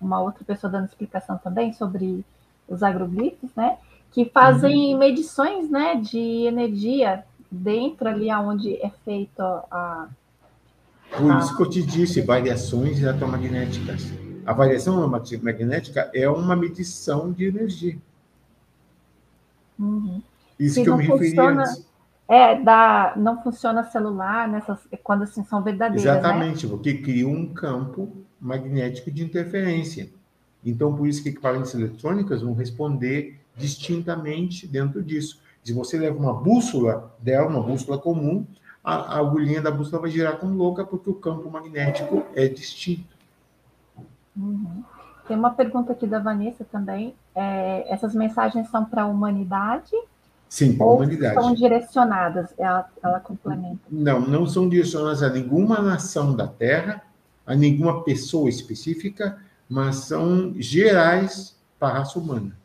uma outra pessoa dando explicação também sobre os agroglifos, né? Que fazem uhum. medições né, de energia dentro ali onde é feito a. Por isso que eu te disse, variações eletromagnéticas. A variação magnética é uma medição de energia. Uhum. Isso que, que eu me referi funciona, antes. É, da, não funciona celular, nessas, quando assim são verdadeiras. Né? Exatamente, né? porque cria um campo magnético de interferência. Então, por isso que equipamentos eletrônicos vão responder distintamente dentro disso. Se você leva uma bússola dela, uma bússola comum, a, a agulhinha da bússola vai girar como louca, porque o campo magnético é distinto. Uhum. Tem uma pergunta aqui da Vanessa também. É, essas mensagens são para a humanidade? Sim, para a humanidade. São direcionadas, ela, ela complementa. Não, não são direcionadas a nenhuma nação da Terra, a nenhuma pessoa específica, mas são gerais para a raça humana.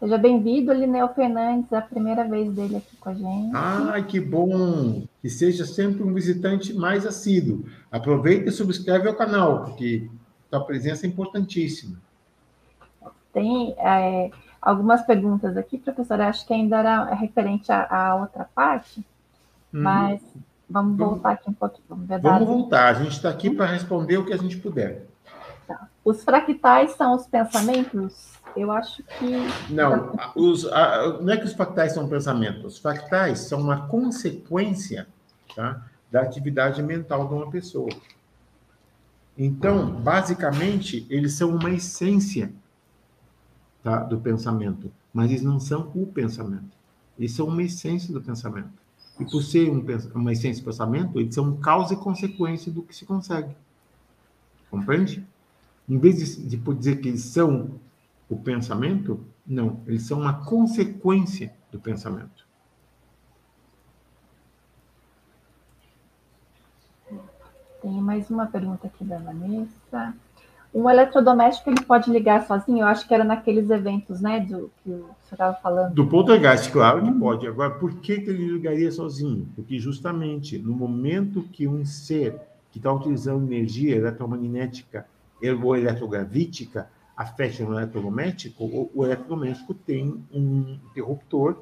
Seja bem-vindo, Lineu Fernandes, é a primeira vez dele aqui com a gente. Ah, que bom! Que seja sempre um visitante mais assíduo. Aproveita e subscreve o canal, porque sua presença é importantíssima. Tem é, algumas perguntas aqui, professora, acho que ainda era referente à, à outra parte, uhum. mas vamos voltar aqui um pouquinho. Vamos, vamos voltar, a gente está aqui para responder o que a gente puder. Tá. Os fractais são os pensamentos eu acho que. Não, os, a, não é que os fractais são pensamentos. Os fractais são uma consequência tá, da atividade mental de uma pessoa. Então, basicamente, eles são uma essência tá, do pensamento, mas eles não são o pensamento. Eles são uma essência do pensamento. E por ser um, uma essência do pensamento, eles são causa e consequência do que se consegue. Compreende? Em vez de, de dizer que eles são o pensamento, não, eles são uma consequência do pensamento. Tem mais uma pergunta aqui da Vanessa. Um eletrodoméstico ele pode ligar sozinho? Eu acho que era naqueles eventos, né, do que você estava falando. Do poltergeist, claro que pode. Agora, por que, que ele ligaria sozinho? Porque justamente no momento que um ser que está utilizando energia eletromagnética ou eletrogravítica afeta no eletrodoméstico, o eletrodoméstico tem um interruptor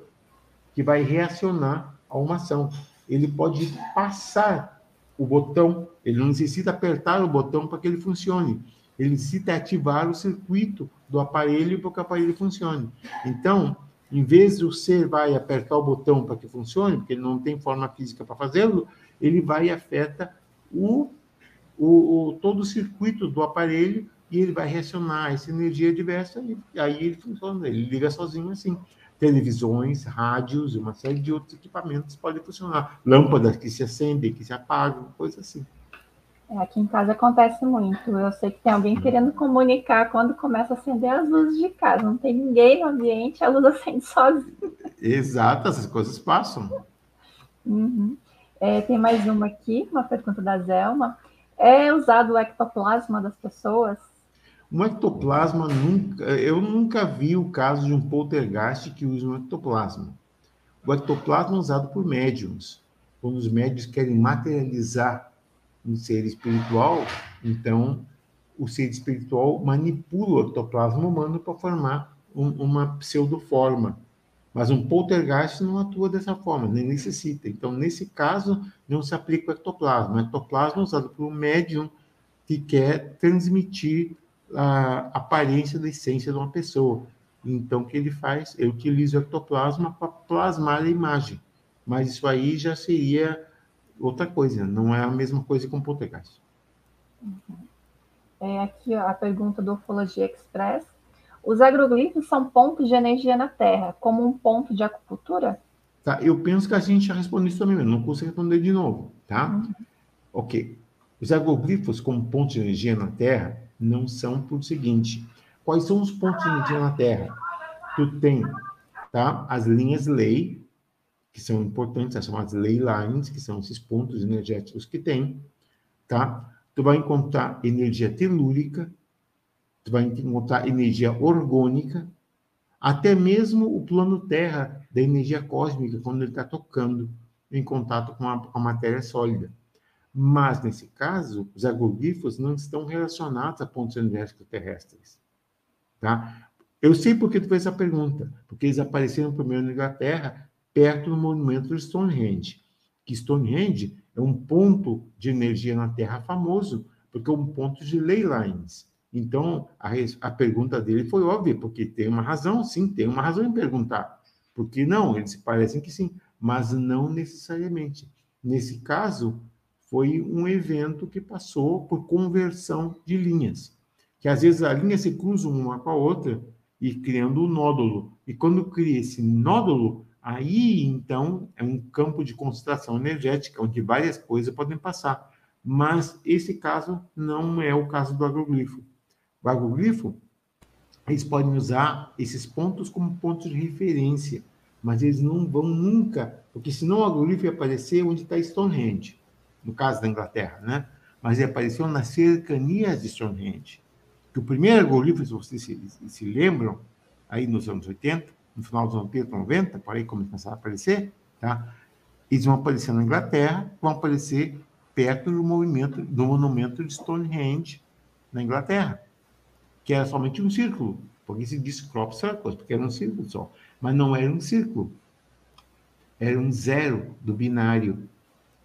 que vai reacionar a uma ação. Ele pode passar o botão, ele não necessita apertar o botão para que ele funcione. Ele necessita ativar o circuito do aparelho para que o aparelho funcione. Então, em vez de o ser vai apertar o botão para que funcione, porque ele não tem forma física para fazê-lo, ele vai e afeta o, o, o, todo o circuito do aparelho e ele vai reacionar essa energia diversa e aí ele funciona, ele liga sozinho assim. Televisões, rádios e uma série de outros equipamentos podem funcionar. Lâmpadas que se acendem, que se apagam, coisas assim. É, aqui em casa acontece muito. Eu sei que tem alguém querendo comunicar quando começa a acender as luzes de casa. Não tem ninguém no ambiente, a luz acende sozinha. Exato, essas coisas passam. Uhum. É, tem mais uma aqui, uma pergunta da Zelma. É usado o ectoplasma das pessoas? Um ectoplasma nunca. Eu nunca vi o caso de um poltergeist que use um ectoplasma. O ectoplasma é usado por médiums. Quando os médiums querem materializar um ser espiritual, então o ser espiritual manipula o ectoplasma humano para formar um, uma pseudoforma. Mas um poltergeist não atua dessa forma, nem necessita. Então, nesse caso, não se aplica o ectoplasma. O ectoplasma é usado por um médium que quer transmitir a aparência da essência de uma pessoa. Então, o que ele faz? Ele utiliza o ectoplasma para plasmar a imagem. Mas isso aí já seria outra coisa, não é a mesma coisa com o poltergeist. Uhum. É aqui ó, a pergunta do Ufologia Express. Os agroglifos são pontos de energia na Terra, como um ponto de acupuntura? Tá, eu penso que a gente já respondeu isso também, não consigo responder de novo, tá? Uhum. Ok. Os agroglifos como pontos de energia na Terra, não são por seguinte. Quais são os pontos de energia na Terra? Tu tem tá, as linhas lei, que são importantes, as chamadas ley lines, que são esses pontos energéticos que tem, tá? Tu vai encontrar energia telúrica, tu vai encontrar energia orgânica, até mesmo o plano Terra da energia cósmica, quando ele está tocando em contato com a, a matéria sólida. Mas, nesse caso, os agroglifos não estão relacionados a pontos energéticos terrestres. Tá? Eu sei por que tu fez essa pergunta. Porque eles apareceram primeiro na Inglaterra, perto do monumento de Stonehenge. Que Stonehenge é um ponto de energia na Terra famoso, porque é um ponto de ley lines. Então, a, a pergunta dele foi óbvia, porque tem uma razão, sim, tem uma razão em perguntar. Porque não, eles parecem que sim, mas não necessariamente. Nesse caso, foi um evento que passou por conversão de linhas, que às vezes a linha se cruza uma com a outra e criando um nódulo. E quando cria esse nódulo, aí então é um campo de concentração energética onde várias coisas podem passar. Mas esse caso não é o caso do agroglifo. O agroglifo, eles podem usar esses pontos como pontos de referência, mas eles não vão nunca, porque senão o agroglifo ia aparecer onde está Stonehenge no caso da Inglaterra, né? mas ele apareceu nas cercanias de Stonehenge. Que o primeiro agroglifo, se vocês se, se, lembram, aí nos anos 80, no final dos anos 80, 90, por aí começaram a aparecer, tá? eles vão aparecer na Inglaterra, vão aparecer perto do movimento, do monumento de Stonehenge, na Inglaterra, que era somente um círculo, porque se diz crop circles, porque era um círculo só, mas não era um círculo, era um zero do binário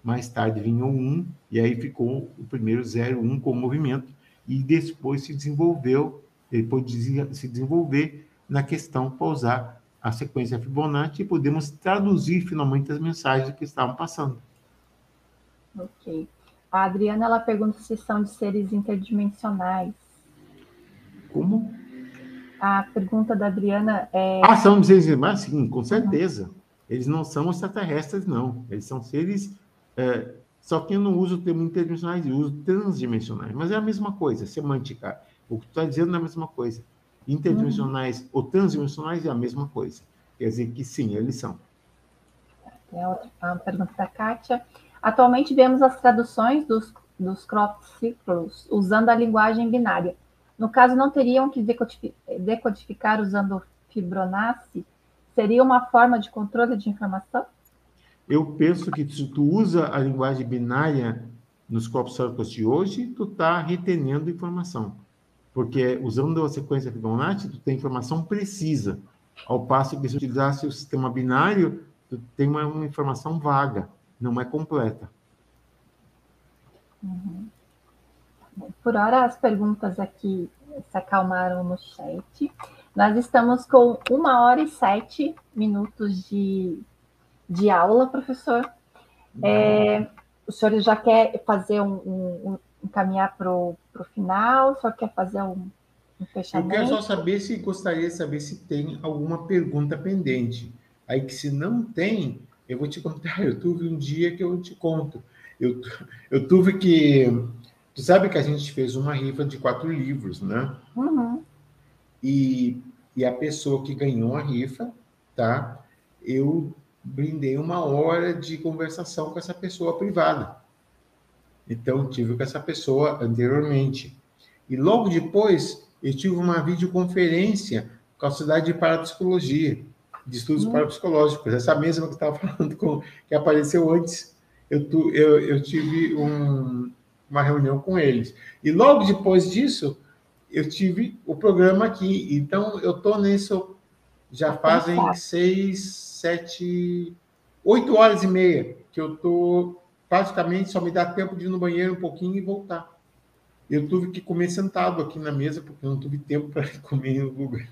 mais tarde vinha o 1, e aí ficou o primeiro 0, 1 com o movimento, e depois se desenvolveu, ele pôde se desenvolver na questão para usar a sequência Fibonacci e podemos traduzir finalmente as mensagens que estavam passando. Ok. A Adriana ela pergunta se são de seres interdimensionais. Como? A pergunta da Adriana é. Ah, são de seres interdimensionais? Sim, com certeza. Uhum. Eles não são extraterrestres, não. Eles são seres é, só que eu não uso o termo interdimensionais, eu uso transdimensionais. Mas é a mesma coisa, semântica. O que tu está dizendo é a mesma coisa. Interdimensionais uhum. ou transdimensionais é a mesma coisa. Quer dizer que sim, eles são. Tem outra pergunta da Kátia. Atualmente vemos as traduções dos, dos crop ciclos usando a linguagem binária. No caso, não teriam que decodificar usando Fibonacci? Seria uma forma de controle de informação? Eu penso que se tu usa a linguagem binária nos crop circles de hoje, tu está retenendo informação. Porque usando a sequência Fibonacci, tu tem informação precisa. Ao passo que se utilizasse o sistema binário, tu tem uma, uma informação vaga, não é completa. Uhum. Por hora, as perguntas aqui se acalmaram no chat. Nós estamos com uma hora e sete minutos de, de aula, professor. É, o senhor já quer fazer um, um, um caminhar para o final? O senhor quer fazer um, um fechamento? Eu quero só saber se gostaria de saber se tem alguma pergunta pendente. Aí que se não tem, eu vou te contar. Eu tive um dia que eu te conto. Eu, eu tive que. Tu sabe que a gente fez uma rifa de quatro livros, né? Uhum. E, e a pessoa que ganhou a rifa, tá? Eu brindei uma hora de conversação com essa pessoa privada. Então, tive com essa pessoa anteriormente. E logo depois, eu tive uma videoconferência com a Sociedade de Parapsicologia de estudos hum. parapsicológicos, essa mesma que estava <laughs> falando com que apareceu antes. Eu, tu, eu, eu tive um, uma reunião com eles. E logo depois disso, eu tive o programa aqui. Então, eu estou nisso já fazem seis, sete, oito horas e meia que eu estou praticamente só me dá tempo de ir no banheiro um pouquinho e voltar. Eu tive que comer sentado aqui na mesa porque eu não tive tempo para <laughs> comer no lugar.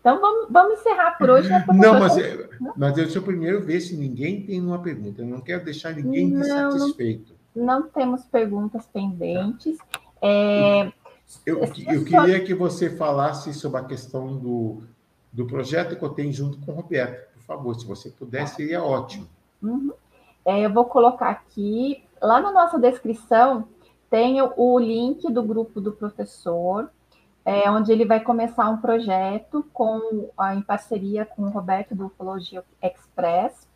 Então vamos, vamos encerrar por hoje. Né, não, mas, é, mas eu sou primeiro ver se ninguém tem uma pergunta. Eu não quero deixar ninguém não, insatisfeito. Não, não, temos perguntas pendentes. Tá. É, eu, eu queria que você falasse sobre a questão do, do projeto que eu tenho junto com o Roberto. Por favor, se você pudesse, seria ótimo. Uhum. É, eu vou colocar aqui, lá na nossa descrição, tem o link do grupo do professor é, onde ele vai começar um projeto com, em parceria com o Roberto do Ufologia Express.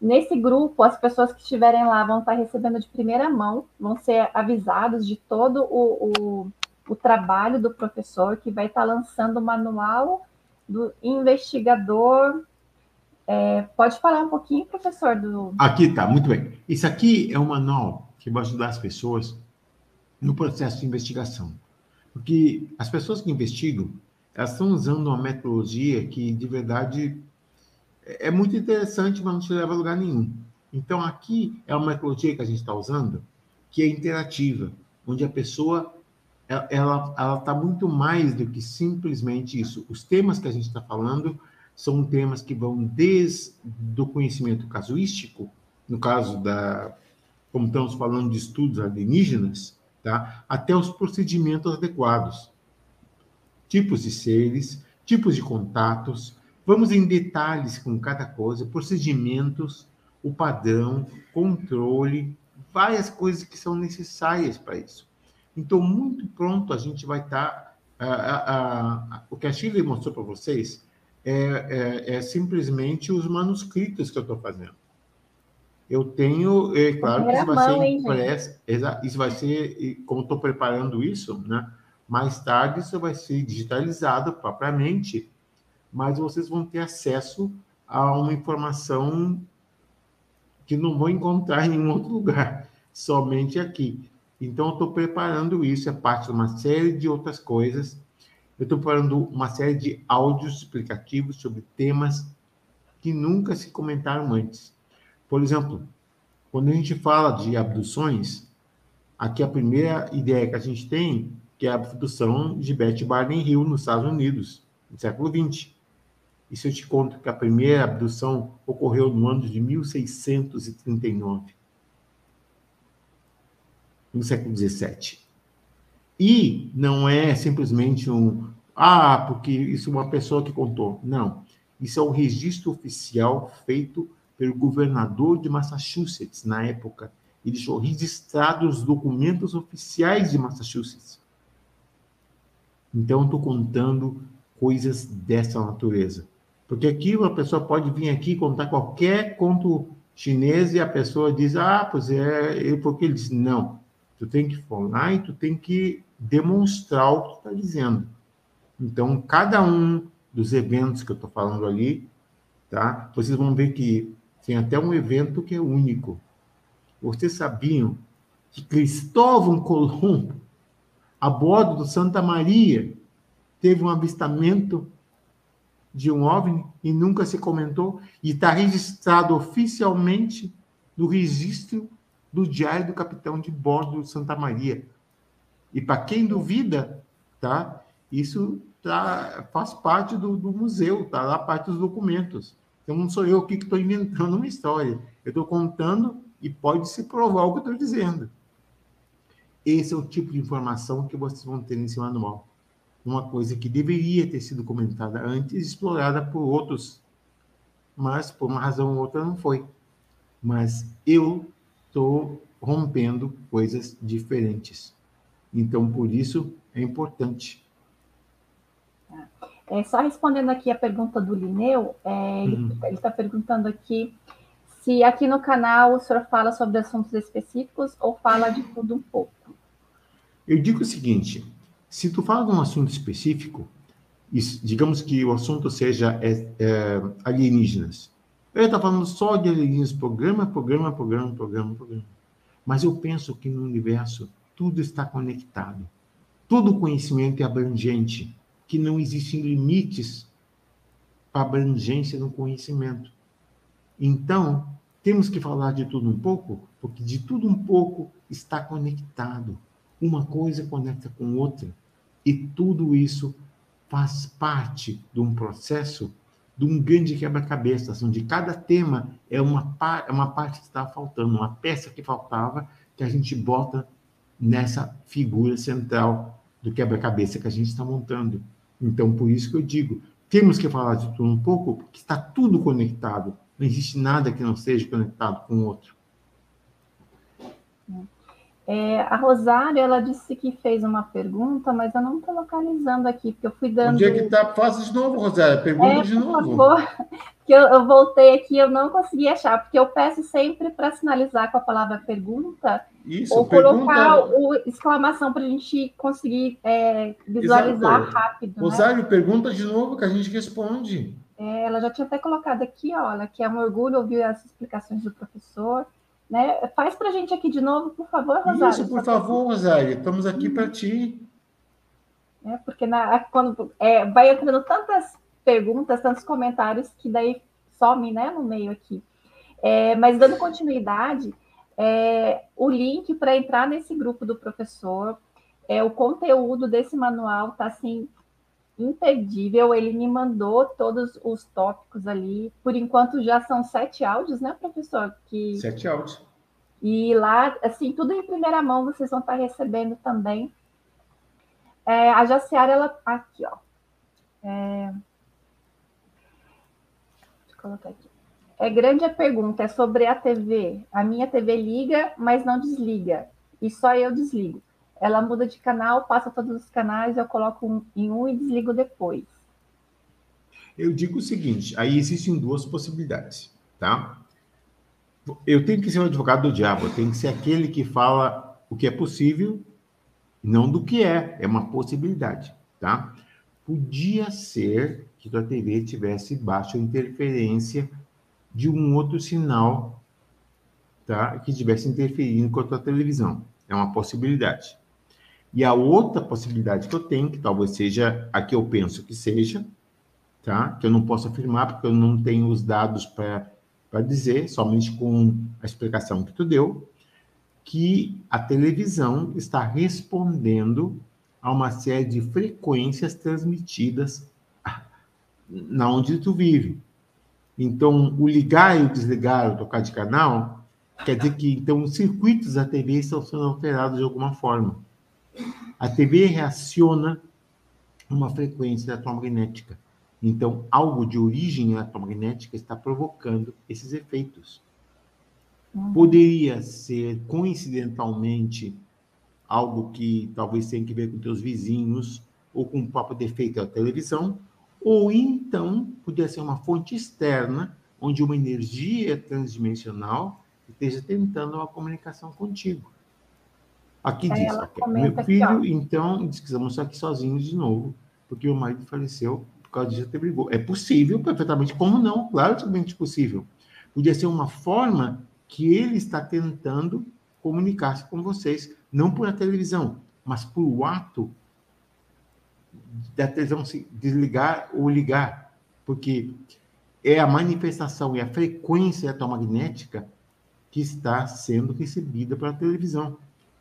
Nesse grupo, as pessoas que estiverem lá vão estar recebendo de primeira mão, vão ser avisados de todo o, o, o trabalho do professor, que vai estar lançando o manual do investigador. É, pode falar um pouquinho, professor? Do... Aqui tá, muito bem. Isso aqui é um manual que vai ajudar as pessoas no processo de investigação. Porque as pessoas que investigam, elas estão usando uma metodologia que, de verdade, é muito interessante, mas não te leva a lugar nenhum. Então, aqui é uma metodologia que a gente está usando que é interativa, onde a pessoa ela está muito mais do que simplesmente isso. Os temas que a gente está falando são temas que vão desde o conhecimento casuístico, no caso da, como estamos falando de estudos alienígenas, tá? até os procedimentos adequados. Tipos de seres, tipos de contatos, vamos em detalhes com cada coisa, procedimentos, o padrão, controle, várias coisas que são necessárias para isso. Então, muito pronto a gente vai estar. Tá, o que a Shirley mostrou para vocês é, é, é simplesmente os manuscritos que eu estou fazendo. Eu tenho, é claro que isso vai ser impresso, isso vai ser, como estou preparando isso, né? Mais tarde isso vai ser digitalizado propriamente, mas vocês vão ter acesso a uma informação que não vão encontrar em nenhum outro lugar, somente aqui. Então, estou preparando isso, é parte de uma série de outras coisas. Eu estou preparando uma série de áudios explicativos sobre temas que nunca se comentaram antes. Por exemplo, quando a gente fala de abduções, aqui a primeira ideia que a gente tem que é a abdução de Betty Barney Hill nos Estados Unidos, no século XX. E se eu te conto que a primeira abdução ocorreu no ano de 1639, no século XVII. E não é simplesmente um, ah, porque isso é uma pessoa que contou. Não. Isso é um registro oficial feito pelo governador de Massachusetts na época e deixou registrados os documentos oficiais de Massachusetts. Então, estou contando coisas dessa natureza. Porque aqui a pessoa pode vir aqui contar qualquer conto chinês e a pessoa diz, ah, pois é, porque ele diz, não, tu tem que falar e tu tem que demonstrar o que está dizendo. Então, cada um dos eventos que eu estou falando ali, tá? Vocês vão ver que tem até um evento que é único. Vocês sabiam que Cristóvão Colombo, a bordo do Santa Maria, teve um avistamento de um OVNI e nunca se comentou, e está registrado oficialmente no registro do Diário do Capitão de Bordo do Santa Maria. E para quem duvida, tá? Isso tá, faz parte do, do museu, tá lá parte dos documentos. Então não sou eu aqui que estou inventando uma história. Eu estou contando e pode se provar o que eu estou dizendo. Esse é o tipo de informação que vocês vão ter nesse manual. Uma coisa que deveria ter sido comentada antes, explorada por outros, mas por uma razão ou outra não foi. Mas eu estou rompendo coisas diferentes. Então, por isso, é importante. É, só respondendo aqui a pergunta do Lineu, é, ele uhum. está perguntando aqui se aqui no canal o senhor fala sobre assuntos específicos ou fala de tudo um pouco. Eu digo o seguinte: se tu fala de um assunto específico, digamos que o assunto seja é, é, alienígenas. Eu estou falando só de alienígenas, programa, programa, programa, programa, programa. Mas eu penso que no universo tudo está conectado. Todo conhecimento é abrangente, que não existem limites para abrangência no conhecimento. Então, temos que falar de tudo um pouco, porque de tudo um pouco está conectado. Uma coisa conecta com outra. E tudo isso faz parte de um processo, de um grande quebra-cabeça, onde cada tema é uma, é uma parte que está faltando, uma peça que faltava, que a gente bota nessa figura central do quebra-cabeça que a gente está montando. Então, por isso que eu digo, temos que falar de tudo um pouco, porque está tudo conectado. Não existe nada que não seja conectado com o outro. É, a Rosário, ela disse que fez uma pergunta, mas eu não estou localizando aqui, porque eu fui dando... Onde é que está? Faça de novo, Rosário, pergunta é, de novo. Favor, <laughs> que eu, eu, voltei aqui, eu não consegui achar, porque eu peço sempre para sinalizar com a palavra pergunta, Isso, ou pergunta... colocar o exclamação para a gente conseguir é, visualizar Exato. rápido. Né? Rosário, né? pergunta de novo que a gente responde. É, ela já tinha até colocado aqui, olha, que é um orgulho ouvir as explicações do professor. Né? Faz para a gente aqui de novo, por favor, Rosário. Isso, por favor, Rosário, estamos aqui para ti. É, porque na, quando é, vai entrando tantas perguntas, tantos comentários, que daí some né, no meio aqui. É, mas dando continuidade, é, o link para entrar nesse grupo do professor, é, o conteúdo desse manual está assim imperdível. Ele me mandou todos os tópicos ali. Por enquanto já são sete áudios, né, professor? Que... Sete áudios. E lá, assim, tudo em primeira mão vocês vão estar recebendo também. É, a Jaciara, ela. Aqui, ó. É... Deixa eu colocar aqui. É grande a pergunta, é sobre a TV. A minha TV liga, mas não desliga. E só eu desligo. Ela muda de canal, passa todos os canais, eu coloco um, em um e desligo depois. Eu digo o seguinte: aí existem duas possibilidades, tá? Eu tenho que ser o advogado do diabo, tenho que ser aquele que fala o que é possível, não do que é, é uma possibilidade, tá? Podia ser que tua TV tivesse baixa interferência de um outro sinal, tá? Que estivesse interferindo com a tua televisão. É uma possibilidade. E a outra possibilidade que eu tenho, que talvez seja a que eu penso que seja, tá? Que eu não posso afirmar porque eu não tenho os dados para dizer, somente com a explicação que tu deu, que a televisão está respondendo a uma série de frequências transmitidas <laughs> na onde tu vive. Então, o ligar e o desligar, o tocar de canal, quer dizer que então os circuitos da TV estão sendo alterados de alguma forma. A TV reaciona uma frequência eletromagnética. Então, algo de origem eletromagnética está provocando esses efeitos. Uhum. Poderia ser, coincidentalmente, algo que talvez tenha que ver com teus vizinhos, ou com o próprio defeito da televisão, ou então podia ser uma fonte externa, onde uma energia transdimensional esteja tentando uma comunicação contigo. Aqui diz, meu filho, aqui, então, diz que estamos aqui sozinhos de novo, porque o marido faleceu por causa disso até brigou. É possível, perfeitamente, como não? Claro que é possível. Podia ser uma forma que ele está tentando comunicar-se com vocês, não por a televisão, mas por o ato da televisão se desligar ou ligar, porque é a manifestação e a frequência eletromagnética que está sendo recebida pela televisão.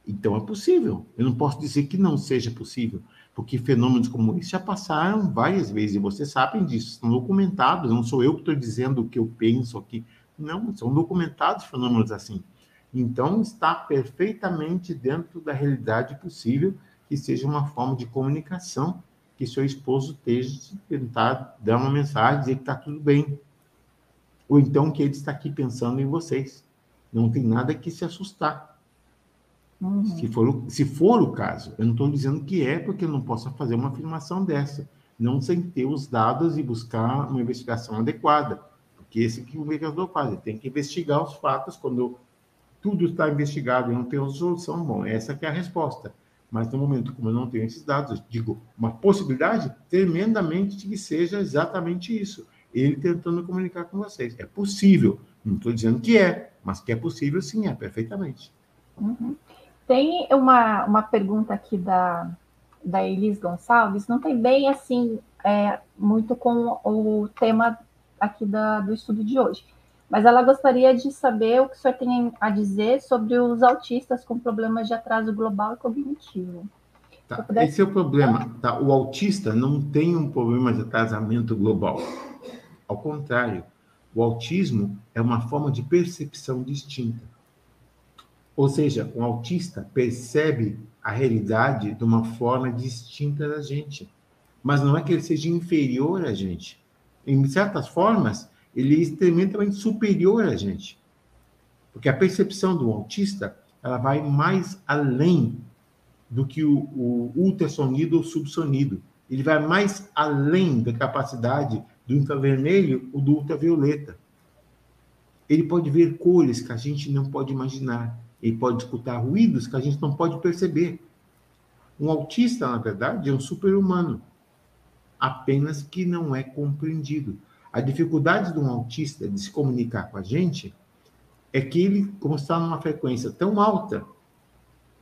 Então é possível. Eu não posso dizer que não seja possível, porque fenômenos como esse já passaram várias vezes, e vocês sabem disso, são documentados, não sou eu que estou dizendo o que eu penso aqui. Não, são documentados fenômenos assim. Então está perfeitamente dentro da realidade possível que seja uma forma de comunicação que seu esposo esteja tentar dar uma mensagem, dizer que está tudo bem. Ou então que ele está aqui pensando em vocês. Não tem nada que se assustar. Uhum. Se, for, se for o caso, eu não estou dizendo que é, porque eu não posso fazer uma afirmação dessa, não sem ter os dados e buscar uma investigação adequada. Porque esse que o investigador faz, ele tem que investigar os fatos quando tudo está investigado e não tem solução, bom, essa que é a resposta. Mas no momento como eu não tenho esses dados, digo, uma possibilidade tremendamente de que seja exatamente isso. Ele tentando comunicar com vocês. É possível. Não estou dizendo que é, mas que é possível, sim, é perfeitamente. Uhum. Tem uma, uma pergunta aqui da, da Elis Gonçalves, não tem bem assim é, muito com o tema aqui da, do estudo de hoje, mas ela gostaria de saber o que o senhor tem a dizer sobre os autistas com problemas de atraso global e cognitivo. Tá, Esse é o problema. Tá? O autista não tem um problema de atrasamento global. Ao contrário, o autismo é uma forma de percepção distinta. Ou seja, um autista percebe a realidade de uma forma distinta da gente. Mas não é que ele seja inferior a gente. Em certas formas, ele é extremamente superior a gente. Porque a percepção do autista ela vai mais além do que o, o ultrassonido ou subsonido. Ele vai mais além da capacidade do infravermelho ou do ultravioleta. Ele pode ver cores que a gente não pode imaginar. Ele pode escutar ruídos que a gente não pode perceber. Um autista, na verdade, é um super-humano, apenas que não é compreendido. A dificuldade de um autista de se comunicar com a gente é que ele, como está numa frequência tão alta,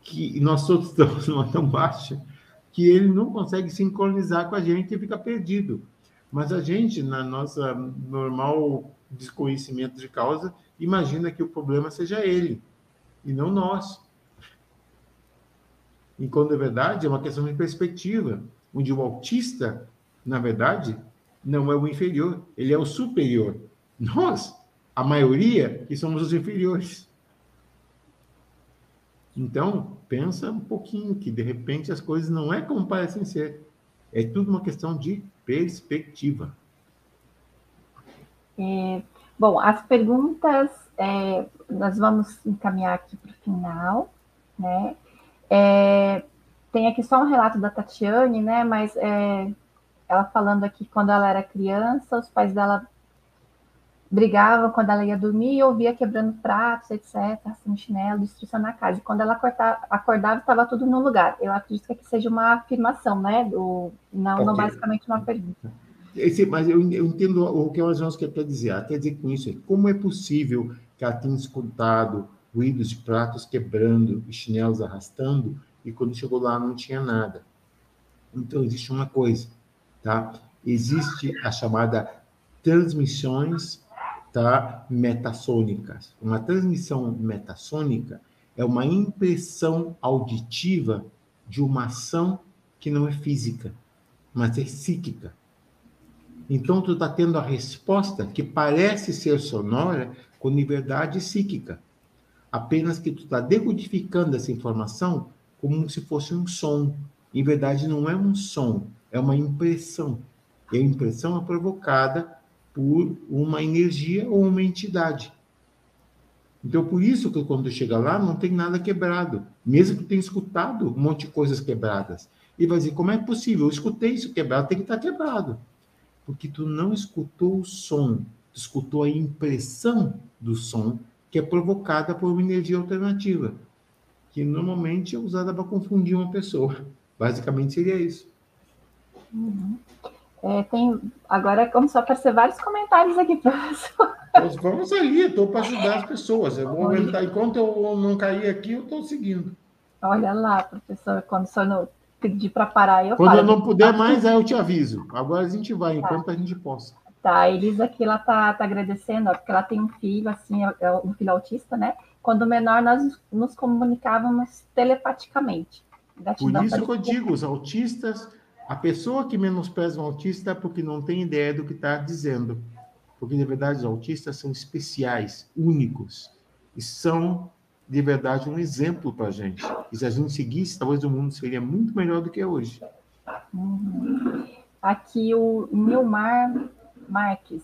que nós todos estamos numa tão baixa, que ele não consegue sincronizar com a gente e fica perdido. Mas a gente, na nossa normal desconhecimento de causa, imagina que o problema seja ele e não nós. E quando é verdade, é uma questão de perspectiva, onde o autista, na verdade, não é o inferior, ele é o superior. Nós, a maioria, que somos os inferiores. Então, pensa um pouquinho que de repente as coisas não é como parecem ser. É tudo uma questão de perspectiva. É, bom, as perguntas é, nós vamos encaminhar aqui para o final, né? É, tem aqui só um relato da Tatiane, né? Mas é, ela falando aqui quando ela era criança, os pais dela brigavam quando ela ia dormir e ouvia quebrando pratos, etc., assim, chinelo, destruição na casa. E quando ela acordava, acordava, estava tudo no lugar. Eu acredito que aqui seja uma afirmação, né? Do, não, não basicamente uma pergunta. Esse, mas eu, eu, entendo o que a Jones quer dizer. Quer dizer com isso, é como é possível que ela tinha escutado ruídos de pratos quebrando e chinelos arrastando, e quando chegou lá não tinha nada. Então, existe uma coisa, tá? Existe a chamada transmissões tá, metassônicas. Uma transmissão metassônica é uma impressão auditiva de uma ação que não é física, mas é psíquica. Então, tu está tendo a resposta que parece ser sonora, com liberdade psíquica. Apenas que tu está decodificando essa informação como se fosse um som. Em verdade, não é um som, é uma impressão. E a impressão é provocada por uma energia ou uma entidade. Então, por isso que quando chega lá, não tem nada quebrado. Mesmo que tenha escutado um monte de coisas quebradas. E vai dizer, como é possível? Eu escutei isso quebrado, tem que estar quebrado. Porque tu não escutou o som, tu escutou a impressão do som que é provocada por uma energia alternativa, que normalmente é usada para confundir uma pessoa. Basicamente seria isso. Uhum. É, tem, agora começou a aparecer vários comentários aqui, professor. Vamos ali, estou para ajudar as pessoas. Eu vou aumentar. Enquanto eu não cair aqui, eu estou seguindo. Olha lá, professor, quando o senhor não pedir para parar, eu Quando paro. eu não puder mais, aí eu te aviso. Agora a gente vai, enquanto tá. a gente possa. Tá, a Elisa aqui, ela tá, tá agradecendo, ó, porque ela tem um filho, assim, é, é um filho autista, né? Quando menor, nós nos comunicávamos telepaticamente. Por isso que eu digo, os autistas, a pessoa que menospreza um autista é porque não tem ideia do que está dizendo. Porque, de verdade, os autistas são especiais, únicos, e são, de verdade, um exemplo para a gente. E se a gente seguisse, talvez o mundo seria muito melhor do que é hoje. Uhum. Aqui o Nilmar Marques.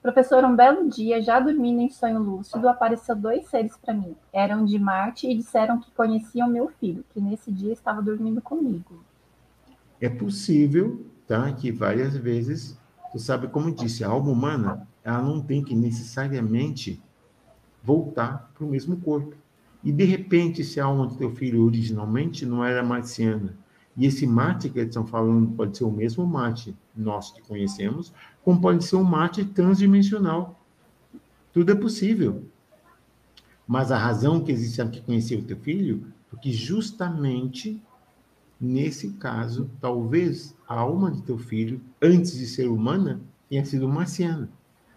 Professor, um belo dia, já dormindo em sonho lúcido, apareceu dois seres para mim. Eram de Marte e disseram que conheciam meu filho, que nesse dia estava dormindo comigo. É possível, tá, que várias vezes, tu sabe como disse, a alma humana, ela não tem que necessariamente voltar para o mesmo corpo. E de repente, se a alma do teu filho originalmente não era marciana, e esse mate que eles estão falando pode ser o mesmo mate nós que conhecemos, como pode ser um mate transdimensional. Tudo é possível. Mas a razão que existe aqui conhecer o teu filho, porque justamente nesse caso, talvez a alma de teu filho, antes de ser humana, tenha sido marciana.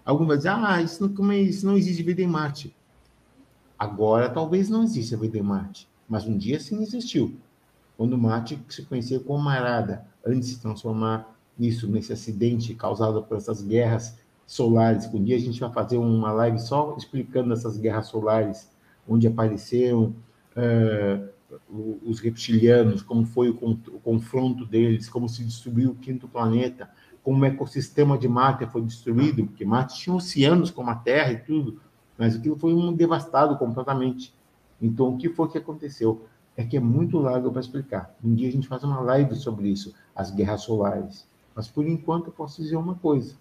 Alguns vão dizer, ah, isso não, isso não existe vida em Marte. Agora, talvez não exista em Marte, mas um dia sim existiu quando Marte se conhecia como Marada, antes de se transformar nisso, nesse acidente causado por essas guerras solares. Um dia a gente vai fazer uma live só explicando essas guerras solares, onde apareceram uh, os reptilianos, como foi o, o, confronto deles, como se destruiu o quinto planeta, como o ecossistema de Marte foi destruído, porque Marte tinha oceanos como a Terra e tudo, mas aquilo foi um devastado completamente. Então, o que foi que aconteceu? é que é muito largo para explicar. Um dia a gente faz uma live sobre isso, as guerras solares. Mas por enquanto eu posso dizer uma coisa: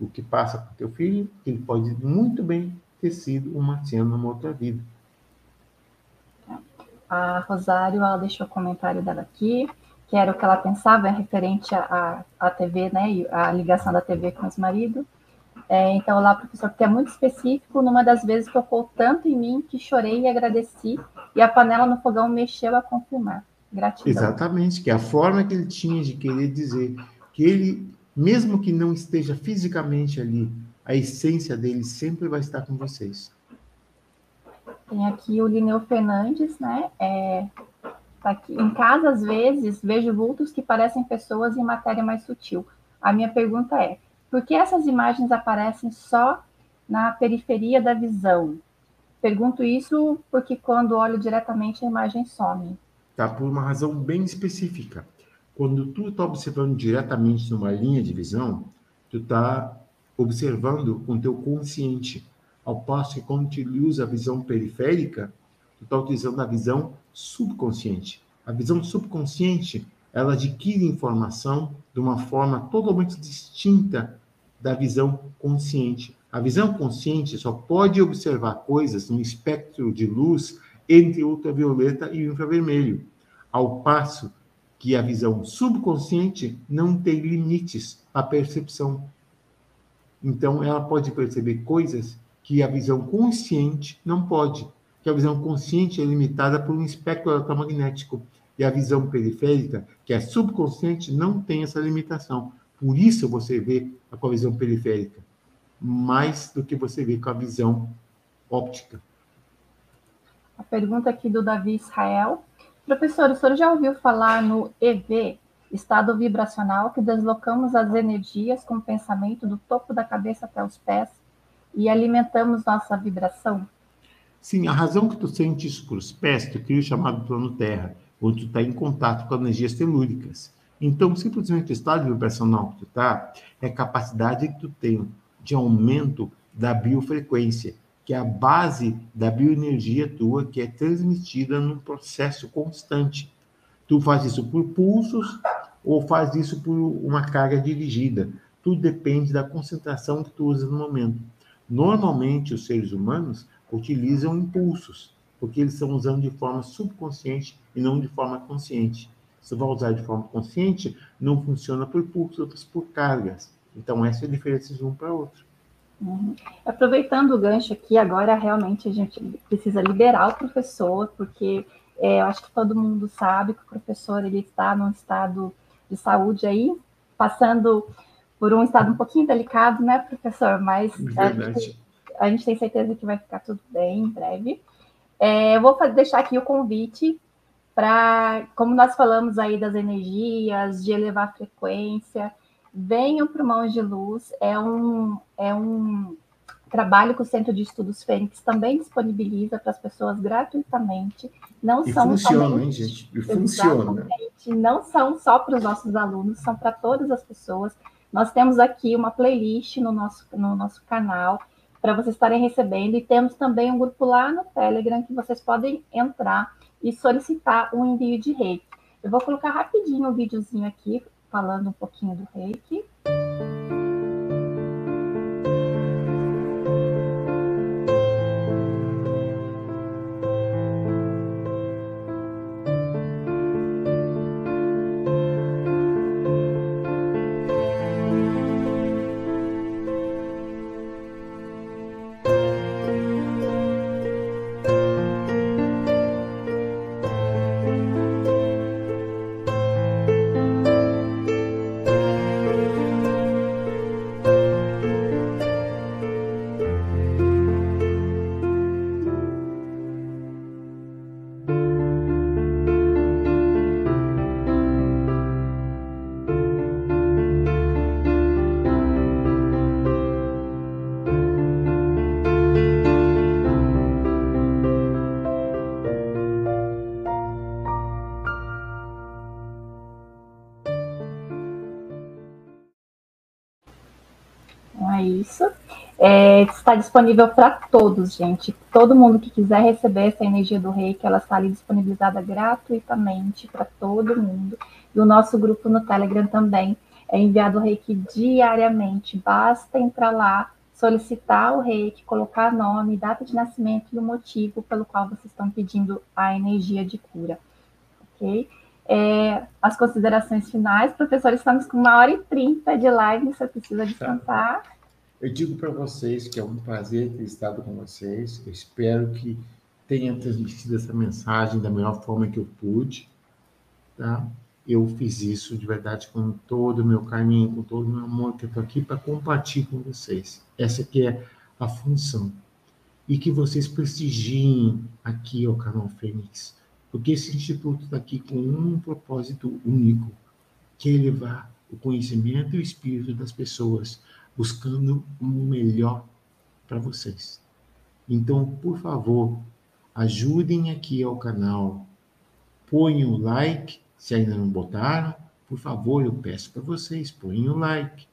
o que passa com teu filho, ele pode muito bem ter sido um marciano numa outra vida. A Rosário, ela deixou o comentário dela aqui, que era o que ela pensava é referente à, à TV, né, a ligação da TV com os maridos. É, então, lá, professor, porque é muito específico, numa das vezes tocou tanto em mim que chorei e agradeci, e a panela no fogão mexeu a confirmar. Gratidão. Exatamente, que é a forma que ele tinha de querer dizer que ele, mesmo que não esteja fisicamente ali, a essência dele sempre vai estar com vocês. Tem aqui o Lineu Fernandes, né? É, tá aqui. Em casa, às vezes, vejo vultos que parecem pessoas em matéria mais sutil. A minha pergunta é: por que essas imagens aparecem só na periferia da visão? Pergunto isso porque quando olho diretamente a imagem some. Tá, por uma razão bem específica. Quando tu está observando diretamente numa linha de visão, tu está observando com teu consciente. Ao passo que quando tu usa a visão periférica, tu está utilizando a visão subconsciente. A visão subconsciente, ela adquire informação de uma forma totalmente distinta da visão consciente. A visão consciente só pode observar coisas no espectro de luz entre ultravioleta e infravermelho, ao passo que a visão subconsciente não tem limites à percepção. Então, ela pode perceber coisas que a visão consciente não pode, que a visão consciente é limitada por um espectro eletromagnético, e a visão periférica, que é subconsciente, não tem essa limitação. Por isso você vê com a visão periférica, mais do que você vê com a visão óptica. A pergunta aqui do Davi Israel. Professor, o senhor já ouviu falar no EV, estado vibracional, que deslocamos as energias com o pensamento do topo da cabeça até os pés e alimentamos nossa vibração? Sim, a razão que tu sente isso para os pés, tu cria o chamado plano Terra, onde tu está em contato com energias telúricas. Então, simplesmente o estado vibracional que tu está é capacidade que tu tem de aumento da biofrequência, que é a base da bioenergia tua, que é transmitida num processo constante. Tu faz isso por pulsos ou faz isso por uma carga dirigida. Tudo depende da concentração que tu usa no momento. Normalmente, os seres humanos utilizam impulsos, porque eles estão usando de forma subconsciente e não de forma consciente. Se vai usar de forma consciente, não funciona por pulsos, outros por cargas. Então, essa é a diferença de um para outro. Uhum. Aproveitando o gancho aqui, agora realmente a gente precisa liberar o professor, porque é, eu acho que todo mundo sabe que o professor ele está num estado de saúde aí, passando por um estado um pouquinho delicado, né, professor? Mas a gente, a gente, tem certeza que vai ficar tudo bem em breve. É, eu vou deixar aqui o convite para, como nós falamos aí das energias, de elevar a frequência, venham para o Mãos de Luz, é um, é um trabalho que o Centro de Estudos Fênix também disponibiliza para as pessoas gratuitamente. Não e são funciona, somente, hein, gente? E funciona. Não são só para os nossos alunos, são para todas as pessoas. Nós temos aqui uma playlist no nosso, no nosso canal para vocês estarem recebendo e temos também um grupo lá no Telegram que vocês podem entrar e solicitar um envio de reiki. Eu vou colocar rapidinho o um videozinho aqui falando um pouquinho do reiki. É, está disponível para todos, gente. Todo mundo que quiser receber essa energia do reiki, ela está ali disponibilizada gratuitamente para todo mundo. E o nosso grupo no Telegram também é enviado o reiki diariamente. Basta entrar lá, solicitar o reiki, colocar nome, data de nascimento e o motivo pelo qual vocês estão pedindo a energia de cura. Ok? É, as considerações finais, professor, estamos com uma hora e trinta de live, você precisa descansar. Eu digo para vocês que é um prazer ter estado com vocês. Eu espero que tenha transmitido essa mensagem da melhor forma que eu pude. Tá? Eu fiz isso de verdade com todo o meu carinho, com todo o meu amor, que eu estou aqui para compartilhar com vocês. Essa que é a função. E que vocês prestigiem aqui o canal Fênix, porque esse instituto está aqui com um propósito único, que é elevar o conhecimento e o espírito das pessoas buscando o melhor para vocês. Então, por favor, ajudem aqui ao canal, ponham o like, se ainda não botaram, por favor, eu peço para vocês, ponham o like.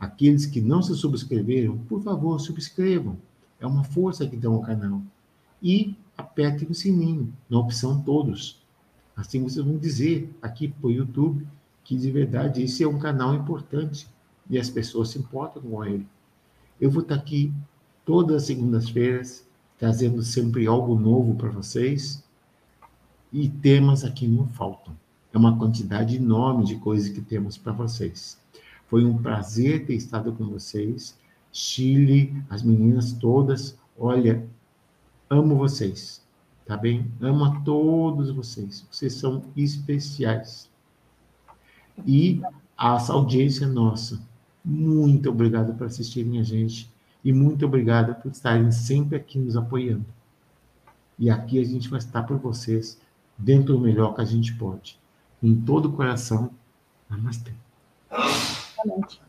Aqueles que não se subscreveram, por favor, subscrevam. É uma força que dão ao canal. E apertem o sininho, na opção todos. Assim vocês vão dizer aqui para o YouTube que de verdade esse é um canal importante e as pessoas se importam com ele. Eu vou estar aqui todas as segundas-feiras, trazendo sempre algo novo para vocês e temas aqui não faltam. É uma quantidade enorme de coisas que temos para vocês. Foi um prazer ter estado com vocês. Chile, as meninas todas, olha, amo vocês, tá bem? Amo a todos vocês. Vocês são especiais. E a audiência nossa, muito obrigado por assistirem a gente e muito obrigado por estarem sempre aqui nos apoiando. E aqui a gente vai estar por vocês dentro do melhor que a gente pode. Com todo o coração. Namastê.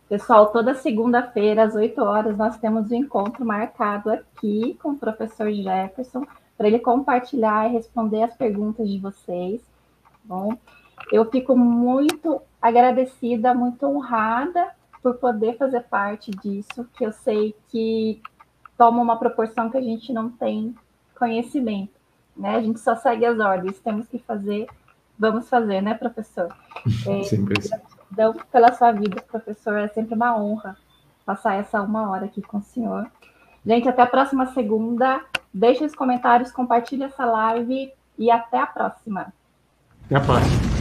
Pessoal, toda segunda-feira, às 8 horas, nós temos um encontro marcado aqui com o professor Jefferson, para ele compartilhar e responder as perguntas de vocês. Tá bom, eu fico muito agradecida, muito honrada por poder fazer parte disso, que eu sei que toma uma proporção que a gente não tem conhecimento, né? A gente só segue as ordens, temos que fazer vamos fazer, né, professor? <laughs> É, sempre assim. Então, pela sua vida, professor, é sempre uma honra passar essa uma hora aqui com o senhor. Gente, até a próxima segunda. Deixe os comentários, compartilhe essa live e até a próxima. Até a próxima.